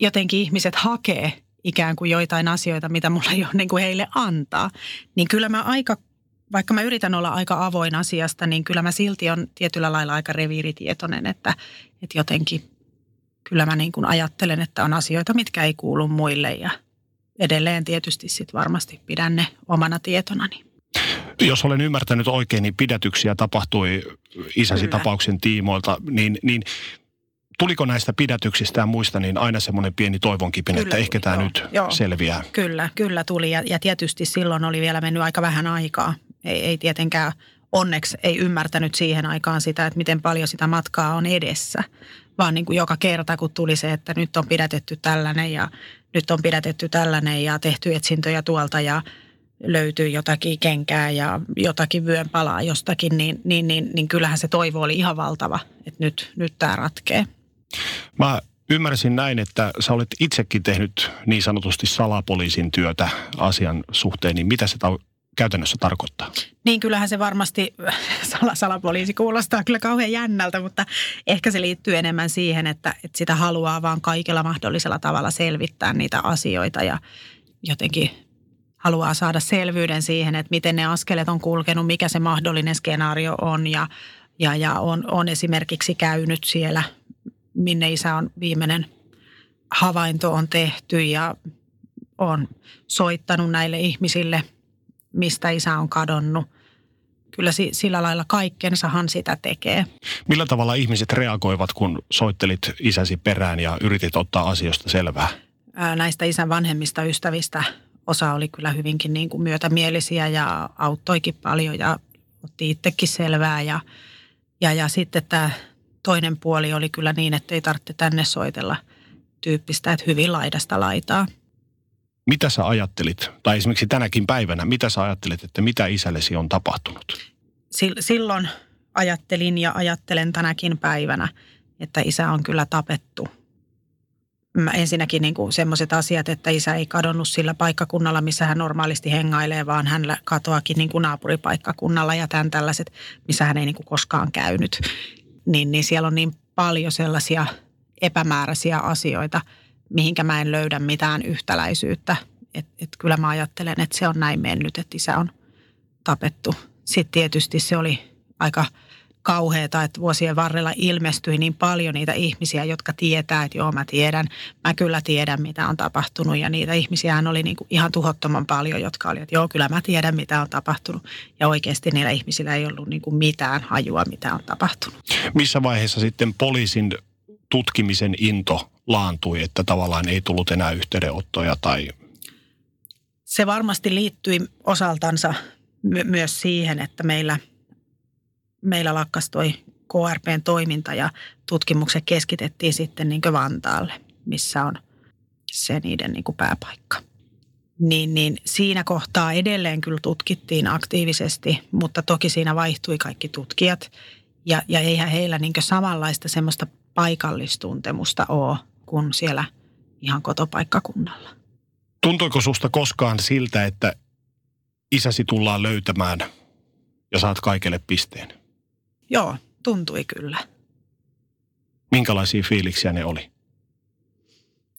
Speaker 3: jotenkin ihmiset hakee ikään kuin joitain asioita, mitä mulla ei ole niin kuin heille antaa. Niin kyllä mä aika vaikka mä yritän olla aika avoin asiasta, niin kyllä mä silti on tietyllä lailla aika reviiritietoinen, että, että jotenkin kyllä mä niin kuin ajattelen, että on asioita, mitkä ei kuulu muille ja edelleen tietysti sit varmasti pidän ne omana tietonani.
Speaker 2: Jos olen ymmärtänyt oikein, niin pidätyksiä tapahtui isäsi kyllä. tapauksen tiimoilta, niin, niin tuliko näistä pidätyksistä ja muista niin aina semmoinen pieni toivonkipin, että ehkä tämä nyt joo. selviää?
Speaker 3: Kyllä, kyllä tuli ja, ja tietysti silloin oli vielä mennyt aika vähän aikaa ei, ei tietenkään onneksi ei ymmärtänyt siihen aikaan sitä, että miten paljon sitä matkaa on edessä. Vaan niin kuin joka kerta, kun tuli se, että nyt on pidätetty tällainen ja nyt on pidätetty tällainen ja tehty etsintöjä tuolta ja löytyi jotakin kenkää ja jotakin vyön palaa jostakin, niin, niin, niin, niin kyllähän se toivo oli ihan valtava, että nyt, nyt tämä ratkee.
Speaker 2: Mä ymmärsin näin, että sä olet itsekin tehnyt niin sanotusti salapoliisin työtä asian suhteen, niin mitä se ta- käytännössä tarkoittaa?
Speaker 3: Niin kyllähän se varmasti, [laughs] sala, salapoliisi kuulostaa kyllä kauhean jännältä, mutta ehkä se liittyy enemmän siihen, että, että sitä haluaa vaan kaikella mahdollisella tavalla selvittää niitä asioita ja jotenkin haluaa saada selvyyden siihen, että miten ne askeleet on kulkenut, mikä se mahdollinen skenaario on ja, ja, ja on, on esimerkiksi käynyt siellä, minne isä on viimeinen havainto on tehty ja on soittanut näille ihmisille, mistä isä on kadonnut. Kyllä sillä lailla kaikkensahan sitä tekee.
Speaker 2: Millä tavalla ihmiset reagoivat, kun soittelit isäsi perään ja yritit ottaa asioista selvää?
Speaker 3: Näistä isän vanhemmista ystävistä osa oli kyllä hyvinkin niin kuin myötämielisiä ja auttoikin paljon ja otti itsekin selvää. Ja, ja, ja sitten tämä toinen puoli oli kyllä niin, että ei tarvitse tänne soitella tyyppistä, että hyvin laidasta laitaa.
Speaker 2: Mitä sä ajattelit, tai esimerkiksi tänäkin päivänä, mitä sä ajattelit, että mitä isällesi on tapahtunut?
Speaker 3: Silloin ajattelin ja ajattelen tänäkin päivänä, että isä on kyllä tapettu mä ensinnäkin niin kuin semmoiset asiat, että isä ei kadonnut sillä paikkakunnalla, missä hän normaalisti hengailee, vaan hän katoakin niin kuin naapuripaikkakunnalla ja tämän tällaiset, missä hän ei niin kuin koskaan käynyt. Niin, niin siellä on niin paljon sellaisia epämääräisiä asioita, mihinkä mä en löydä mitään yhtäläisyyttä. Että et kyllä mä ajattelen, että se on näin mennyt, että isä on tapettu. Sitten tietysti se oli aika kauheata, että vuosien varrella ilmestyi niin paljon niitä ihmisiä, jotka tietää, että joo mä tiedän, mä kyllä tiedän mitä on tapahtunut. Ja niitä ihmisiä oli niin kuin ihan tuhottoman paljon, jotka oli, että joo kyllä mä tiedän mitä on tapahtunut. Ja oikeasti niillä ihmisillä ei ollut niin kuin mitään hajua mitä on tapahtunut.
Speaker 2: Missä vaiheessa sitten poliisin tutkimisen into laantui, että tavallaan ei tullut enää yhteydenottoja tai...
Speaker 3: Se varmasti liittyi osaltansa my- myös siihen, että meillä – meillä lakkas toi KRPn toiminta ja tutkimukset keskitettiin sitten niin Vantaalle, missä on se niiden niin pääpaikka. Niin, niin siinä kohtaa edelleen kyllä tutkittiin aktiivisesti, mutta toki siinä vaihtui kaikki tutkijat. Ja, ja eihän heillä niin samanlaista semmoista paikallistuntemusta ole kuin siellä ihan kotopaikkakunnalla.
Speaker 2: Tuntuiko susta koskaan siltä, että isäsi tullaan löytämään ja saat kaikelle pisteen?
Speaker 3: Joo, tuntui kyllä.
Speaker 2: Minkälaisia fiiliksiä ne oli?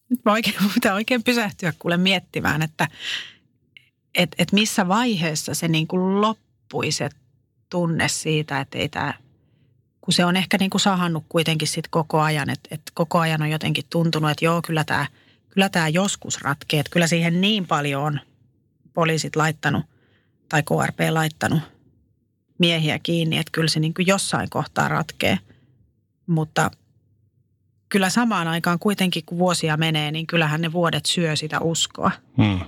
Speaker 3: Nyt mä oikein, [laughs] pitää oikein pysähtyä kuule miettimään, että et, et missä vaiheessa se niin kuin loppui se tunne siitä, että ei tämä, kun se on ehkä niin kuin sahannut kuitenkin sit koko ajan, että, että koko ajan on jotenkin tuntunut, että joo, kyllä tämä, kyllä tämä joskus ratkee, että kyllä siihen niin paljon on poliisit laittanut tai KRP laittanut – miehiä kiinni, että kyllä se niin kuin jossain kohtaa ratkee. Mutta kyllä samaan aikaan kuitenkin, kun vuosia menee, niin kyllähän ne vuodet syö sitä uskoa. Hmm.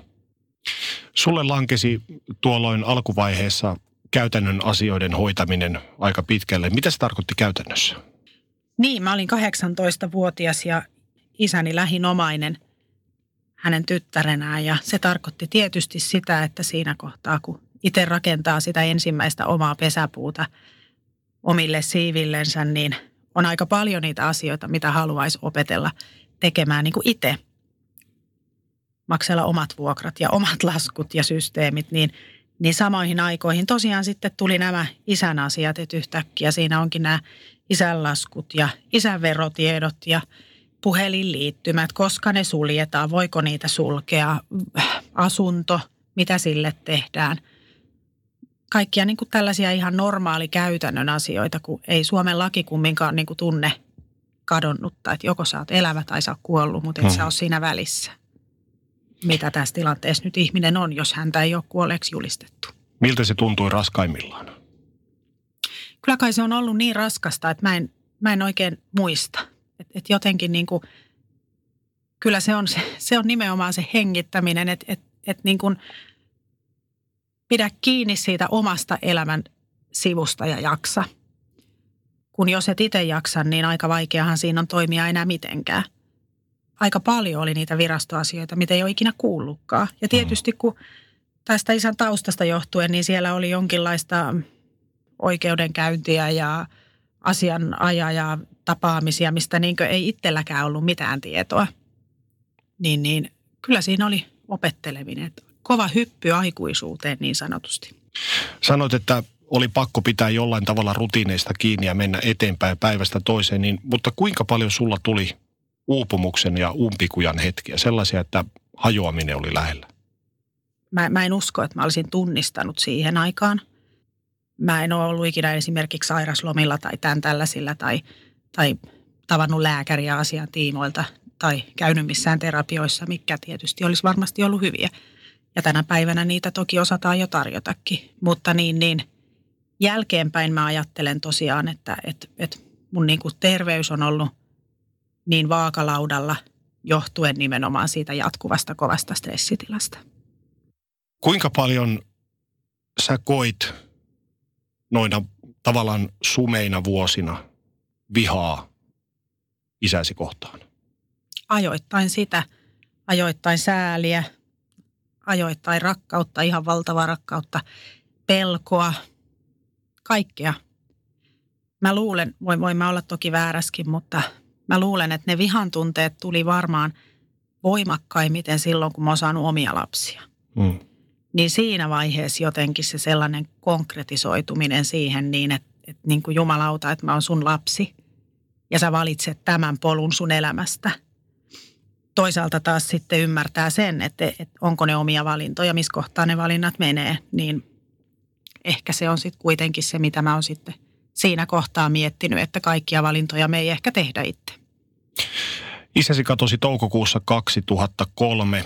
Speaker 2: Sulle lankesi tuolloin alkuvaiheessa käytännön asioiden hoitaminen aika pitkälle. Mitä se tarkoitti käytännössä?
Speaker 3: Niin, mä olin 18-vuotias ja isäni lähinomainen hänen tyttärenään ja se tarkoitti tietysti sitä, että siinä kohtaa, kun itse rakentaa sitä ensimmäistä omaa pesäpuuta omille siivillensä, niin on aika paljon niitä asioita, mitä haluaisi opetella tekemään niin kuin itse. Maksella omat vuokrat ja omat laskut ja systeemit, niin, niin samoihin aikoihin tosiaan sitten tuli nämä isän asiat, että yhtäkkiä siinä onkin nämä isän laskut ja isän verotiedot ja puhelinliittymät, koska ne suljetaan, voiko niitä sulkea, asunto, mitä sille tehdään – kaikkia niin kuin tällaisia ihan normaali käytännön asioita, kun ei Suomen laki kumminkaan niin kuin tunne kadonnutta, että joko sä oot elävä tai sä oot kuollut, mutta et hmm. sä ole siinä välissä. Mitä tässä tilanteessa nyt ihminen on, jos häntä ei ole kuolleeksi julistettu.
Speaker 2: Miltä se tuntui raskaimmillaan?
Speaker 3: Kyllä kai se on ollut niin raskasta, että mä en, mä en oikein muista. Että et jotenkin niin kuin, kyllä se on, se, se on nimenomaan se hengittäminen, että et, et niin kuin – pidä kiinni siitä omasta elämän sivusta ja jaksa. Kun jos et itse jaksa, niin aika vaikeahan siinä on toimia enää mitenkään. Aika paljon oli niitä virastoasioita, mitä ei ole ikinä kuullutkaan. Ja tietysti kun tästä isän taustasta johtuen, niin siellä oli jonkinlaista oikeudenkäyntiä ja asianajaja tapaamisia, mistä niin ei itselläkään ollut mitään tietoa. Niin, niin kyllä siinä oli opetteleminen. Kova hyppy aikuisuuteen niin sanotusti.
Speaker 2: Sanoit, että oli pakko pitää jollain tavalla rutiineista kiinni ja mennä eteenpäin päivästä toiseen, niin, mutta kuinka paljon sulla tuli uupumuksen ja umpikujan hetkiä, sellaisia, että hajoaminen oli lähellä?
Speaker 3: Mä, mä en usko, että mä olisin tunnistanut siihen aikaan. Mä en ole ollut ikinä esimerkiksi sairaslomilla tai tämän tällaisilla tai, tai tavannut lääkäriä asian tiimoilta tai käynyt missään terapioissa, mikä tietysti olisi varmasti ollut hyviä. Ja tänä päivänä niitä toki osataan jo tarjotakin, mutta niin, niin jälkeenpäin mä ajattelen tosiaan, että, että, että mun niin kuin terveys on ollut niin vaakalaudalla johtuen nimenomaan siitä jatkuvasta kovasta stressitilasta.
Speaker 2: Kuinka paljon sä koit noina tavallaan sumeina vuosina vihaa isäsi kohtaan?
Speaker 3: Ajoittain sitä, ajoittain sääliä, ajoittain rakkautta, ihan valtavaa rakkautta, pelkoa, kaikkea. Mä luulen, voin, voin mä olla toki vääräskin, mutta mä luulen, että ne vihan tunteet tuli varmaan voimakkaimmiten silloin, kun mä oon saanut omia lapsia. Mm. Niin siinä vaiheessa jotenkin se sellainen konkretisoituminen siihen niin, että, että niin kuin jumalauta, että mä oon sun lapsi ja sä valitset tämän polun sun elämästä. Toisaalta taas sitten ymmärtää sen, että, että onko ne omia valintoja, missä kohtaa ne valinnat menee, niin ehkä se on sitten kuitenkin se, mitä mä oon sitten siinä kohtaa miettinyt, että kaikkia valintoja me ei ehkä tehdä itse.
Speaker 2: Isäsi katosi toukokuussa 2003,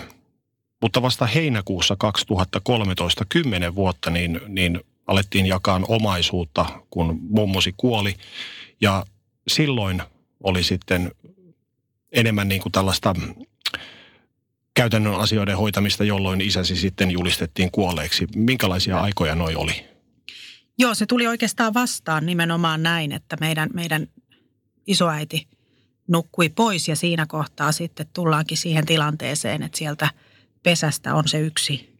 Speaker 2: mutta vasta heinäkuussa 2013, 10 vuotta, niin, niin alettiin jakaa omaisuutta, kun mummosi kuoli. Ja silloin oli sitten enemmän niin kuin tällaista käytännön asioiden hoitamista, jolloin isäsi sitten julistettiin kuolleeksi. Minkälaisia aikoja noi oli?
Speaker 3: Joo, se tuli oikeastaan vastaan nimenomaan näin, että meidän, meidän isoäiti nukkui pois ja siinä kohtaa sitten tullaankin siihen tilanteeseen, että sieltä pesästä on se yksi,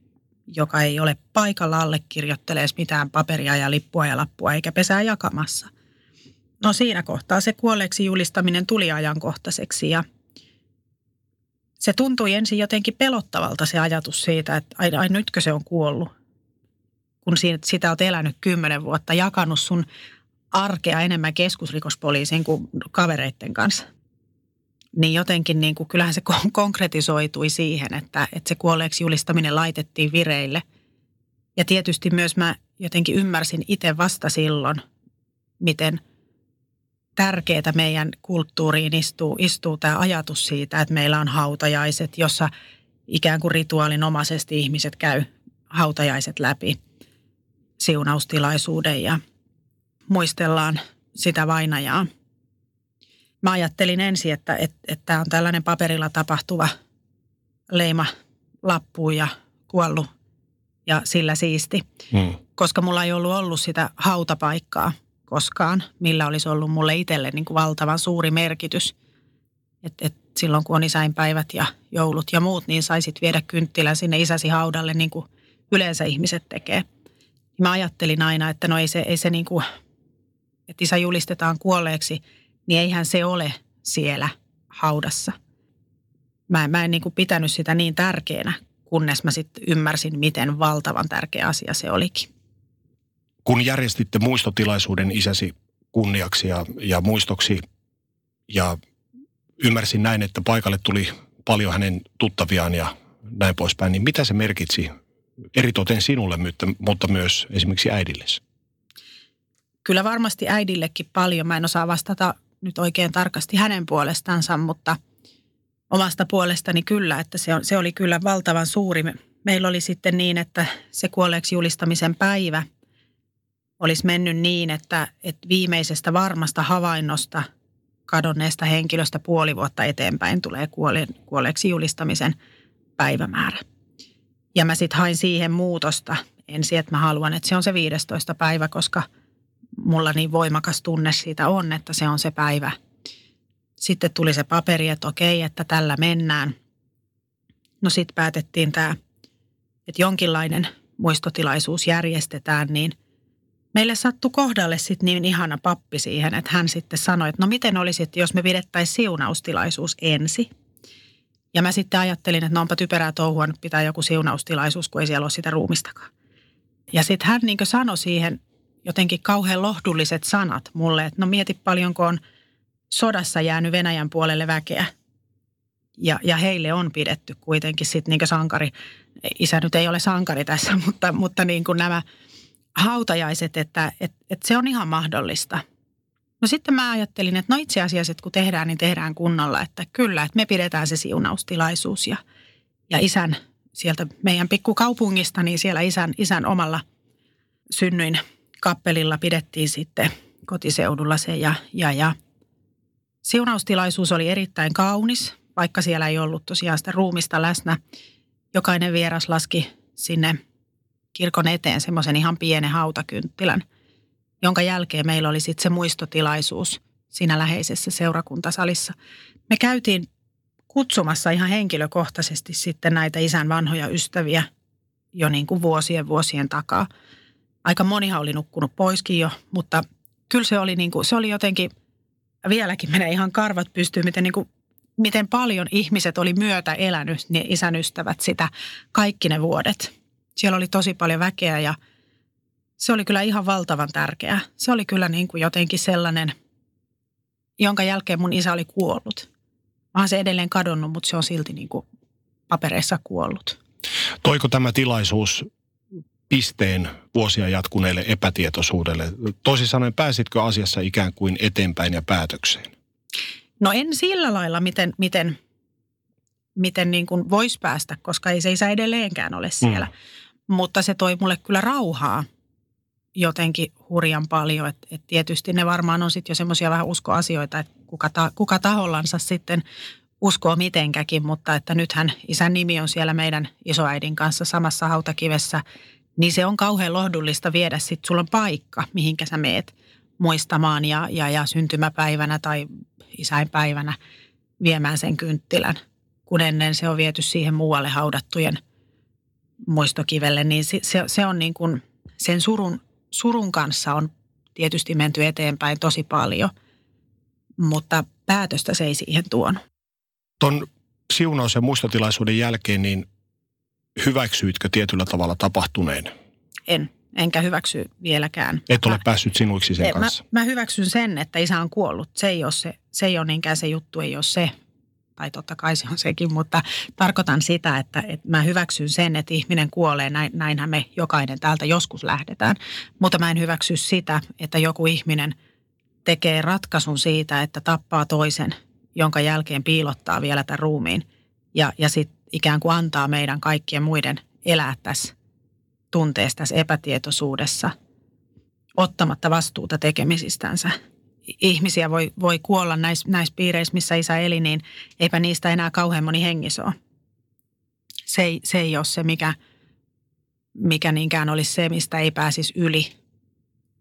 Speaker 3: joka ei ole paikalla allekirjoittelee mitään paperia ja lippua ja lappua eikä pesää jakamassa. No siinä kohtaa se kuolleeksi julistaminen tuli ajankohtaiseksi ja se tuntui ensin jotenkin pelottavalta se ajatus siitä, että ai, ai nytkö se on kuollut. Kun sitä olet elänyt kymmenen vuotta, jakanut sun arkea enemmän keskusrikospoliisin kuin kavereiden kanssa. Niin jotenkin niin kuin, kyllähän se konkretisoitui siihen, että, että se kuolleeksi julistaminen laitettiin vireille. Ja tietysti myös mä jotenkin ymmärsin itse vasta silloin, miten – tärkeää meidän kulttuuriin istuu, istuu tämä ajatus siitä, että meillä on hautajaiset, jossa ikään kuin rituaalinomaisesti ihmiset käy hautajaiset läpi siunaustilaisuuden ja muistellaan sitä vainajaa. Mä ajattelin ensin, että, tämä on tällainen paperilla tapahtuva leima lappuun ja kuollut ja sillä siisti. Hmm. Koska mulla ei ollut ollut sitä hautapaikkaa – koskaan, millä olisi ollut mulle itselle niin kuin valtavan suuri merkitys. Että et silloin kun on isäinpäivät ja joulut ja muut, niin saisit viedä kynttilän sinne isäsi haudalle niin kuin yleensä ihmiset tekee. Mä ajattelin aina, että no ei se, ei se niin kuin, että isä julistetaan kuolleeksi, niin eihän se ole siellä haudassa. Mä, mä en niin kuin pitänyt sitä niin tärkeänä, kunnes mä sitten ymmärsin, miten valtavan tärkeä asia se olikin
Speaker 2: kun järjestitte muistotilaisuuden isäsi kunniaksi ja, ja muistoksi ja ymmärsin näin, että paikalle tuli paljon hänen tuttaviaan ja näin poispäin, niin mitä se merkitsi eritoten sinulle, mutta myös esimerkiksi äidillesi?
Speaker 3: Kyllä varmasti äidillekin paljon. Mä en osaa vastata nyt oikein tarkasti hänen puolestansa, mutta omasta puolestani kyllä, että se, on, se oli kyllä valtavan suuri. Meillä oli sitten niin, että se kuolleeksi julistamisen päivä – olisi mennyt niin, että, että viimeisestä varmasta havainnosta kadonneesta henkilöstä puoli vuotta eteenpäin tulee kuole, kuolleeksi julistamisen päivämäärä. Ja mä sitten hain siihen muutosta ensin, että mä haluan, että se on se 15 päivä, koska mulla niin voimakas tunne siitä on, että se on se päivä. Sitten tuli se paperi, että okei, että tällä mennään. No sitten päätettiin tämä että jonkinlainen muistotilaisuus järjestetään, niin meille sattui kohdalle sitten niin ihana pappi siihen, että hän sitten sanoi, että no miten olisi, jos me pidettäisiin siunaustilaisuus ensi. Ja mä sitten ajattelin, että no onpa typerää touhua, nyt pitää joku siunaustilaisuus, kun ei siellä ole sitä ruumistakaan. Ja sitten hän niin sanoi siihen jotenkin kauhean lohdulliset sanat mulle, että no mieti paljonko on sodassa jäänyt Venäjän puolelle väkeä. Ja, ja heille on pidetty kuitenkin sitten niin sankari. Isä nyt ei ole sankari tässä, [laughs] mutta, mutta niin kuin nämä hautajaiset, että, että, että se on ihan mahdollista. No sitten mä ajattelin, että no itse asiassa, että kun tehdään, niin tehdään kunnolla. Että kyllä, että me pidetään se siunaustilaisuus ja, ja isän sieltä meidän pikkukaupungista, niin siellä isän, isän omalla synnyin kappelilla pidettiin sitten kotiseudulla se ja, ja, ja siunaustilaisuus oli erittäin kaunis, vaikka siellä ei ollut tosiaan sitä ruumista läsnä. Jokainen vieras laski sinne kirkon eteen semmoisen ihan pienen hautakynttilän, jonka jälkeen meillä oli sitten se muistotilaisuus siinä läheisessä seurakuntasalissa. Me käytiin kutsumassa ihan henkilökohtaisesti sitten näitä isän vanhoja ystäviä jo niin kuin vuosien vuosien takaa. Aika monihan oli nukkunut poiskin jo, mutta kyllä se oli, niin kuin, se oli jotenkin, vieläkin menee ihan karvat pystyyn, miten, niin kuin, miten paljon ihmiset oli myötä elänyt, ne isän ystävät sitä kaikki ne vuodet. Siellä oli tosi paljon väkeä ja se oli kyllä ihan valtavan tärkeää. Se oli kyllä niin kuin jotenkin sellainen, jonka jälkeen mun isä oli kuollut. Mä oon se edelleen kadonnut, mutta se on silti niin kuin papereissa kuollut.
Speaker 2: Toiko tämä tilaisuus pisteen vuosia jatkuneelle epätietoisuudelle? Toisin sanoen, pääsitkö asiassa ikään kuin eteenpäin ja päätökseen?
Speaker 3: No en sillä lailla, miten, miten, miten niin kuin voisi päästä, koska ei se isä edelleenkään ole siellä. Mm. Mutta se toi mulle kyllä rauhaa jotenkin hurjan paljon. Että et tietysti ne varmaan on sitten jo semmoisia vähän uskoasioita, että kuka, ta, kuka tahollansa sitten uskoo mitenkäkin, mutta että nythän isän nimi on siellä meidän isoäidin kanssa samassa hautakivessä, niin se on kauhean lohdullista viedä sitten, sulla on paikka, mihinkä sä meet muistamaan ja, ja, ja syntymäpäivänä tai isäinpäivänä viemään sen kynttilän, kun ennen se on viety siihen muualle haudattujen muistokivelle, niin se, se, se on niin kuin sen surun surun kanssa on tietysti menty eteenpäin tosi paljon, mutta päätöstä se ei siihen tuonut.
Speaker 2: Tuon siunaus- ja muistotilaisuuden jälkeen, niin hyväksyitkö tietyllä tavalla tapahtuneen?
Speaker 3: En, enkä hyväksy vieläkään.
Speaker 2: Et ole mä, päässyt sinuiksi sen kanssa?
Speaker 3: Mä, mä hyväksyn sen, että isä on kuollut. Se ei ole, se, se ei ole niinkään se juttu, ei ole se, tai totta kai se on sekin, mutta tarkoitan sitä, että, että mä hyväksyn sen, että ihminen kuolee, näin, näinhän me jokainen täältä joskus lähdetään. Mutta mä en hyväksy sitä, että joku ihminen tekee ratkaisun siitä, että tappaa toisen, jonka jälkeen piilottaa vielä tämän ruumiin. Ja, ja sitten ikään kuin antaa meidän kaikkien muiden elää tässä tunteessa, tässä epätietoisuudessa, ottamatta vastuuta tekemisistänsä ihmisiä voi, voi kuolla näissä, näissä piireissä, missä isä eli, niin eipä niistä enää kauhean moni hengissä ole. Se ei, se ei ole se, mikä, mikä niinkään olisi se, mistä ei pääsisi yli,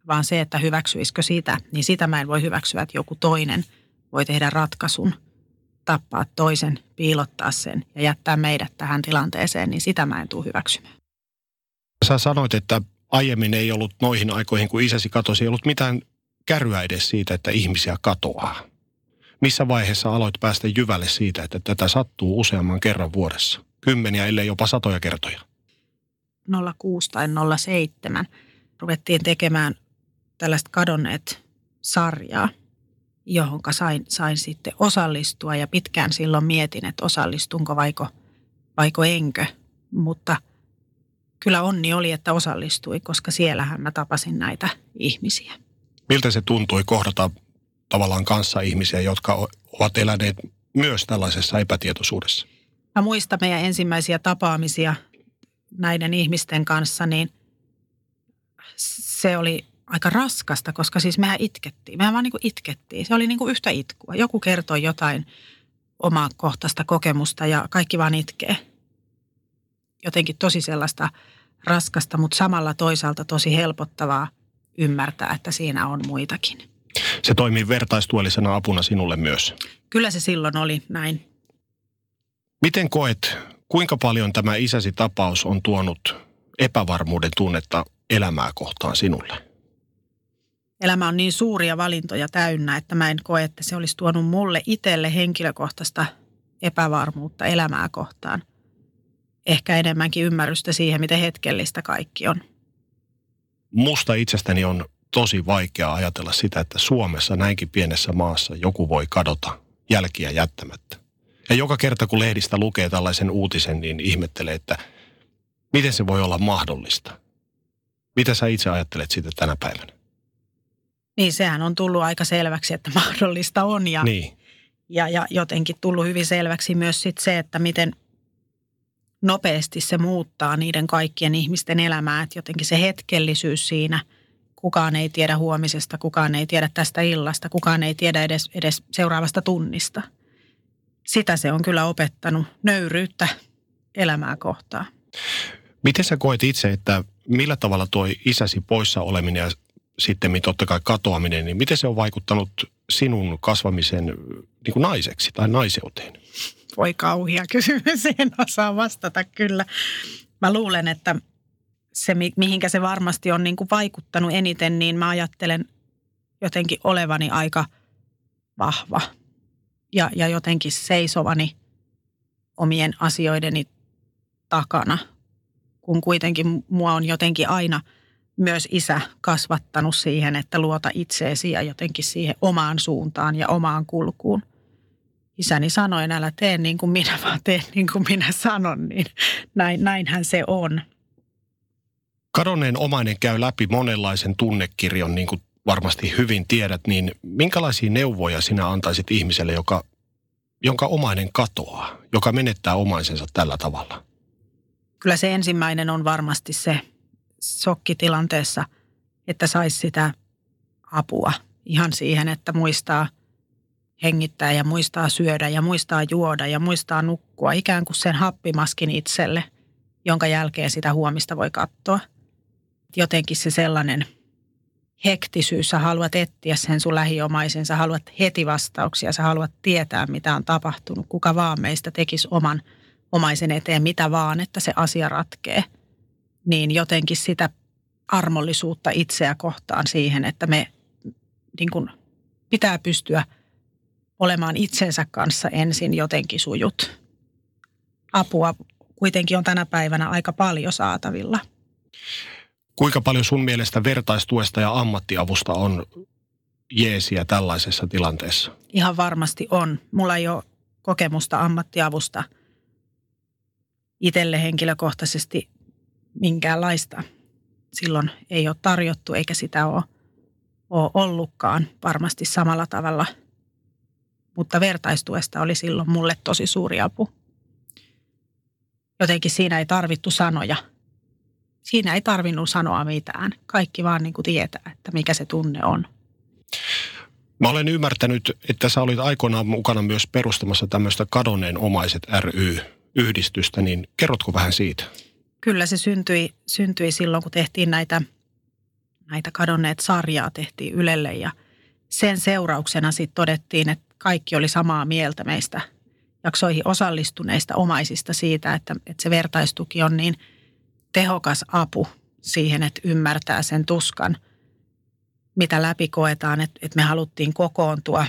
Speaker 3: vaan se, että hyväksyisikö sitä, niin sitä mä en voi hyväksyä, että joku toinen voi tehdä ratkaisun, tappaa toisen, piilottaa sen ja jättää meidät tähän tilanteeseen, niin sitä mä en tule hyväksymään.
Speaker 2: Sä sanoit, että aiemmin ei ollut noihin aikoihin, kun isäsi katosi, ei ollut mitään kärryä edes siitä, että ihmisiä katoaa. Missä vaiheessa aloit päästä jyvälle siitä, että tätä sattuu useamman kerran vuodessa? Kymmeniä, ellei jopa satoja kertoja.
Speaker 3: 06 tai 07 ruvettiin tekemään tällaista kadonneet sarjaa, johon sain, sain sitten osallistua. Ja pitkään silloin mietin, että osallistunko vaiko, vaiko enkö. Mutta kyllä onni oli, että osallistui, koska siellähän mä tapasin näitä ihmisiä.
Speaker 2: Miltä se tuntui kohdata tavallaan kanssa ihmisiä, jotka ovat eläneet myös tällaisessa epätietoisuudessa?
Speaker 3: Mä muistan meidän ensimmäisiä tapaamisia näiden ihmisten kanssa, niin se oli aika raskasta, koska siis mehän itkettiin. Mehän vaan niin kuin itkettiin. Se oli niin kuin yhtä itkua. Joku kertoi jotain omaa kohtaista kokemusta ja kaikki vaan itkee. Jotenkin tosi sellaista raskasta, mutta samalla toisaalta tosi helpottavaa – ymmärtää, että siinä on muitakin.
Speaker 2: Se toimii vertaistuellisena apuna sinulle myös.
Speaker 3: Kyllä se silloin oli näin.
Speaker 2: Miten koet, kuinka paljon tämä isäsi tapaus on tuonut epävarmuuden tunnetta elämää kohtaan sinulle?
Speaker 3: Elämä on niin suuria valintoja täynnä, että mä en koe, että se olisi tuonut mulle itselle henkilökohtaista epävarmuutta elämää kohtaan. Ehkä enemmänkin ymmärrystä siihen, miten hetkellistä kaikki on.
Speaker 2: Musta itsestäni on tosi vaikea ajatella sitä, että Suomessa näinkin pienessä maassa joku voi kadota jälkiä jättämättä. Ja joka kerta kun lehdistä lukee tällaisen uutisen, niin ihmettelee, että miten se voi olla mahdollista. Mitä sä itse ajattelet siitä tänä päivänä?
Speaker 3: Niin, sehän on tullut aika selväksi, että [laughs] mahdollista on. Ja,
Speaker 2: Niin.
Speaker 3: ja, ja jotenkin tullut hyvin selväksi myös sit se, että miten nopeasti se muuttaa niiden kaikkien ihmisten elämää. Että jotenkin se hetkellisyys siinä, kukaan ei tiedä huomisesta, kukaan ei tiedä tästä illasta, kukaan ei tiedä edes, edes seuraavasta tunnista. Sitä se on kyllä opettanut, nöyryyttä elämää kohtaan.
Speaker 2: Miten sä koet itse, että millä tavalla tuo isäsi poissa oleminen ja sitten totta kai katoaminen, niin miten se on vaikuttanut sinun kasvamisen niin kuin naiseksi tai naiseuteen?
Speaker 3: Voi kauhia kysymys, en osaa vastata kyllä. Mä luulen, että se, mihinkä se varmasti on niin kuin vaikuttanut eniten, niin mä ajattelen jotenkin olevani aika vahva ja, ja jotenkin seisovani omien asioideni takana, kun kuitenkin mua on jotenkin aina myös isä kasvattanut siihen, että luota itseesi ja jotenkin siihen omaan suuntaan ja omaan kulkuun. Isäni sanoi, älä tee niin kuin minä, vaan tee niin kuin minä sanon, niin näin, näinhän se on.
Speaker 2: Kadonneen omainen käy läpi monenlaisen tunnekirjon, niin kuin varmasti hyvin tiedät, niin minkälaisia neuvoja sinä antaisit ihmiselle, joka, jonka omainen katoaa, joka menettää omaisensa tällä tavalla?
Speaker 3: Kyllä se ensimmäinen on varmasti se sokkitilanteessa, että saisi sitä apua ihan siihen, että muistaa hengittää ja muistaa syödä ja muistaa juoda ja muistaa nukkua ikään kuin sen happimaskin itselle, jonka jälkeen sitä huomista voi katsoa. Jotenkin se sellainen hektisyys, sä haluat etsiä sen sun lähiomaisen, sä haluat heti vastauksia, sä haluat tietää mitä on tapahtunut, kuka vaan meistä tekisi oman omaisen eteen mitä vaan, että se asia ratkee. Niin jotenkin sitä armollisuutta itseä kohtaan siihen, että me niin kuin, pitää pystyä olemaan itsensä kanssa ensin jotenkin sujut. Apua kuitenkin on tänä päivänä aika paljon saatavilla.
Speaker 2: Kuinka paljon sun mielestä vertaistuesta ja ammattiavusta on jeesiä tällaisessa tilanteessa?
Speaker 3: Ihan varmasti on. Mulla ei ole kokemusta ammattiavusta itselle henkilökohtaisesti minkäänlaista. Silloin ei ole tarjottu eikä sitä ole, ole ollutkaan varmasti samalla tavalla. Mutta vertaistuesta oli silloin mulle tosi suuri apu. Jotenkin siinä ei tarvittu sanoja – siinä ei tarvinnut sanoa mitään. Kaikki vaan niin kuin tietää, että mikä se tunne on.
Speaker 2: Mä olen ymmärtänyt, että sä olit aikoinaan mukana myös perustamassa tämmöistä kadonneen omaiset ry-yhdistystä, niin kerrotko vähän siitä?
Speaker 3: Kyllä se syntyi, syntyi silloin, kun tehtiin näitä, näitä kadonneet sarjaa tehtiin Ylelle ja sen seurauksena sitten todettiin, että kaikki oli samaa mieltä meistä jaksoihin osallistuneista omaisista siitä, että, että se vertaistuki on niin – tehokas apu siihen, että ymmärtää sen tuskan, mitä läpi koetaan, että, että me haluttiin kokoontua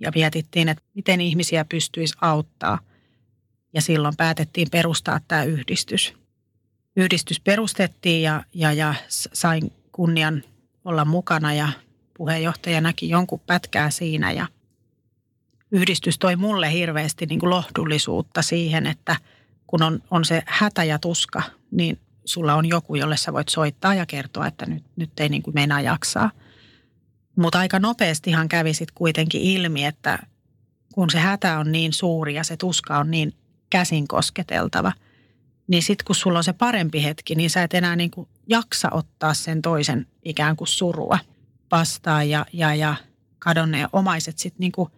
Speaker 3: ja mietittiin, että miten ihmisiä pystyisi auttaa. Ja silloin päätettiin perustaa tämä yhdistys. Yhdistys perustettiin ja, ja, ja sain kunnian olla mukana ja puheenjohtaja näki jonkun pätkää siinä ja yhdistys toi mulle hirveästi niin kuin lohdullisuutta siihen, että kun on, on se hätä ja tuska, niin sulla on joku, jolle sä voit soittaa ja kertoa, että nyt, nyt ei niin kuin meinaa jaksaa. Mutta aika nopeastihan kävi sitten kuitenkin ilmi, että kun se hätä on niin suuri ja se tuska on niin käsin kosketeltava, niin sitten kun sulla on se parempi hetki, niin sä et enää niin kuin jaksa ottaa sen toisen ikään kuin surua vastaan ja, ja, ja kadonneen omaiset sitten niin kuin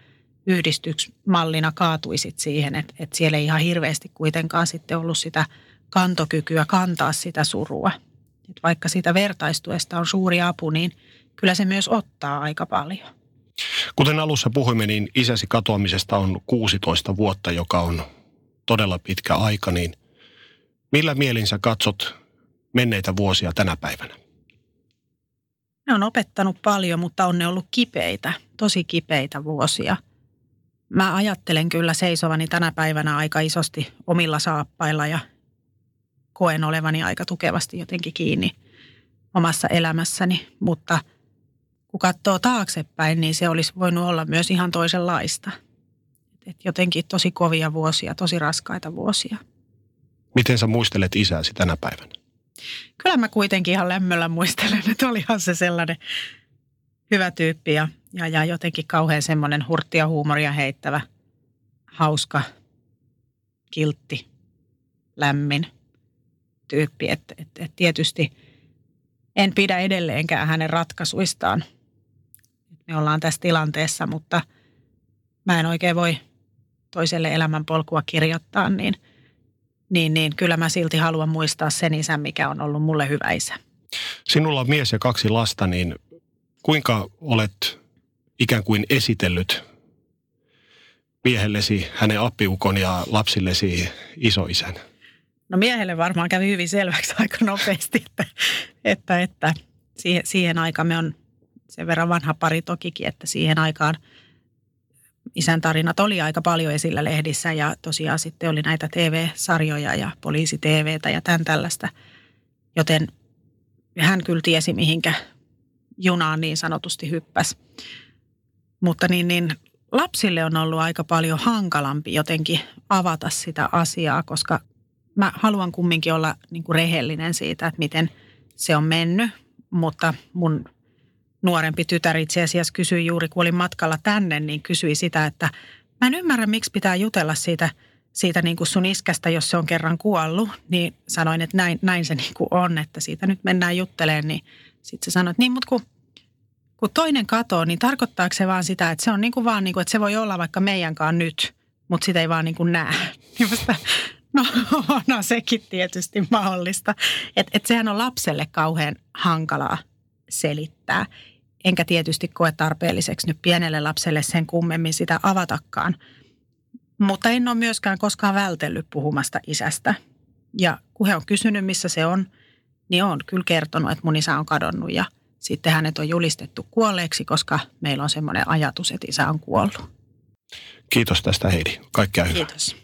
Speaker 3: yhdistyksi mallina kaatuisit siihen, että, että siellä ei ihan hirveästi kuitenkaan sitten ollut sitä – kantokykyä kantaa sitä surua. Et vaikka siitä vertaistuesta on suuri apu, niin kyllä se myös ottaa aika paljon.
Speaker 2: Kuten alussa puhuimme, niin isäsi katoamisesta on 16 vuotta, joka on todella pitkä aika, niin Millä mielin sä katsot menneitä vuosia tänä päivänä?
Speaker 3: Ne on opettanut paljon, mutta on ne ollut kipeitä, tosi kipeitä vuosia. Mä ajattelen kyllä seisovani tänä päivänä aika isosti omilla saappailla ja koen olevani aika tukevasti jotenkin kiinni omassa elämässäni, mutta kun katsoo taaksepäin, niin se olisi voinut olla myös ihan toisenlaista. Et jotenkin tosi kovia vuosia, tosi raskaita vuosia.
Speaker 2: Miten sä muistelet isääsi tänä päivänä?
Speaker 3: Kyllä mä kuitenkin ihan lämmöllä muistelen, että olihan se sellainen hyvä tyyppi ja, ja, ja jotenkin kauhean semmoinen hurttia huumoria heittävä, hauska, kiltti, lämmin tyyppi. Että et, et tietysti en pidä edelleenkään hänen ratkaisuistaan. Me ollaan tässä tilanteessa, mutta mä en oikein voi toiselle elämänpolkua kirjoittaa, niin, niin, niin kyllä mä silti haluan muistaa sen isän, mikä on ollut mulle hyvä isä.
Speaker 2: Sinulla on mies ja kaksi lasta, niin kuinka olet ikään kuin esitellyt miehellesi, hänen appiukon ja lapsillesi isoisän?
Speaker 3: No miehelle varmaan kävi hyvin selväksi [laughs] aika nopeasti, että, että, että siihen, siihen aikaan me on sen verran vanha pari tokikin, että siihen aikaan – isän tarinat oli aika paljon esillä lehdissä ja tosiaan sitten oli näitä TV-sarjoja ja poliisi-TVtä ja tämän tällaista. Joten hän kyllä tiesi, mihinkä junaan niin sanotusti hyppäs. Mutta niin, niin lapsille on ollut aika paljon hankalampi jotenkin avata sitä asiaa, koska mä haluan kumminkin olla niin kuin rehellinen siitä, että miten se on mennyt. Mutta mun nuorempi tytär itse asiassa kysyi juuri, kun olin matkalla tänne, niin kysyi sitä, että mä en ymmärrä, miksi pitää jutella siitä, siitä niin kuin sun iskästä, jos se on kerran kuollut. Niin sanoin, että näin, näin se niin kuin on, että siitä nyt mennään juttelemaan. Niin sitten se sanoi, että niin, mutta kun, kun toinen katoo, niin tarkoittaako se vaan sitä, että se on niin kuin vaan niin kuin, että se voi olla vaikka meidänkaan nyt, mutta sitä ei vaan [laughs] niin kuin näe. No, [laughs] no sekin tietysti mahdollista. Että et sehän on lapselle kauhean hankalaa selittää enkä tietysti koe tarpeelliseksi nyt pienelle lapselle sen kummemmin sitä avatakaan. Mutta en ole myöskään koskaan vältellyt puhumasta isästä. Ja kun he on kysynyt, missä se on, niin on kyllä kertonut, että mun isä on kadonnut ja sitten hänet on julistettu kuolleeksi, koska meillä on semmoinen ajatus, että isä on kuollut.
Speaker 2: Kiitos tästä Heidi. Kaikkea hyvää.
Speaker 3: Kiitos.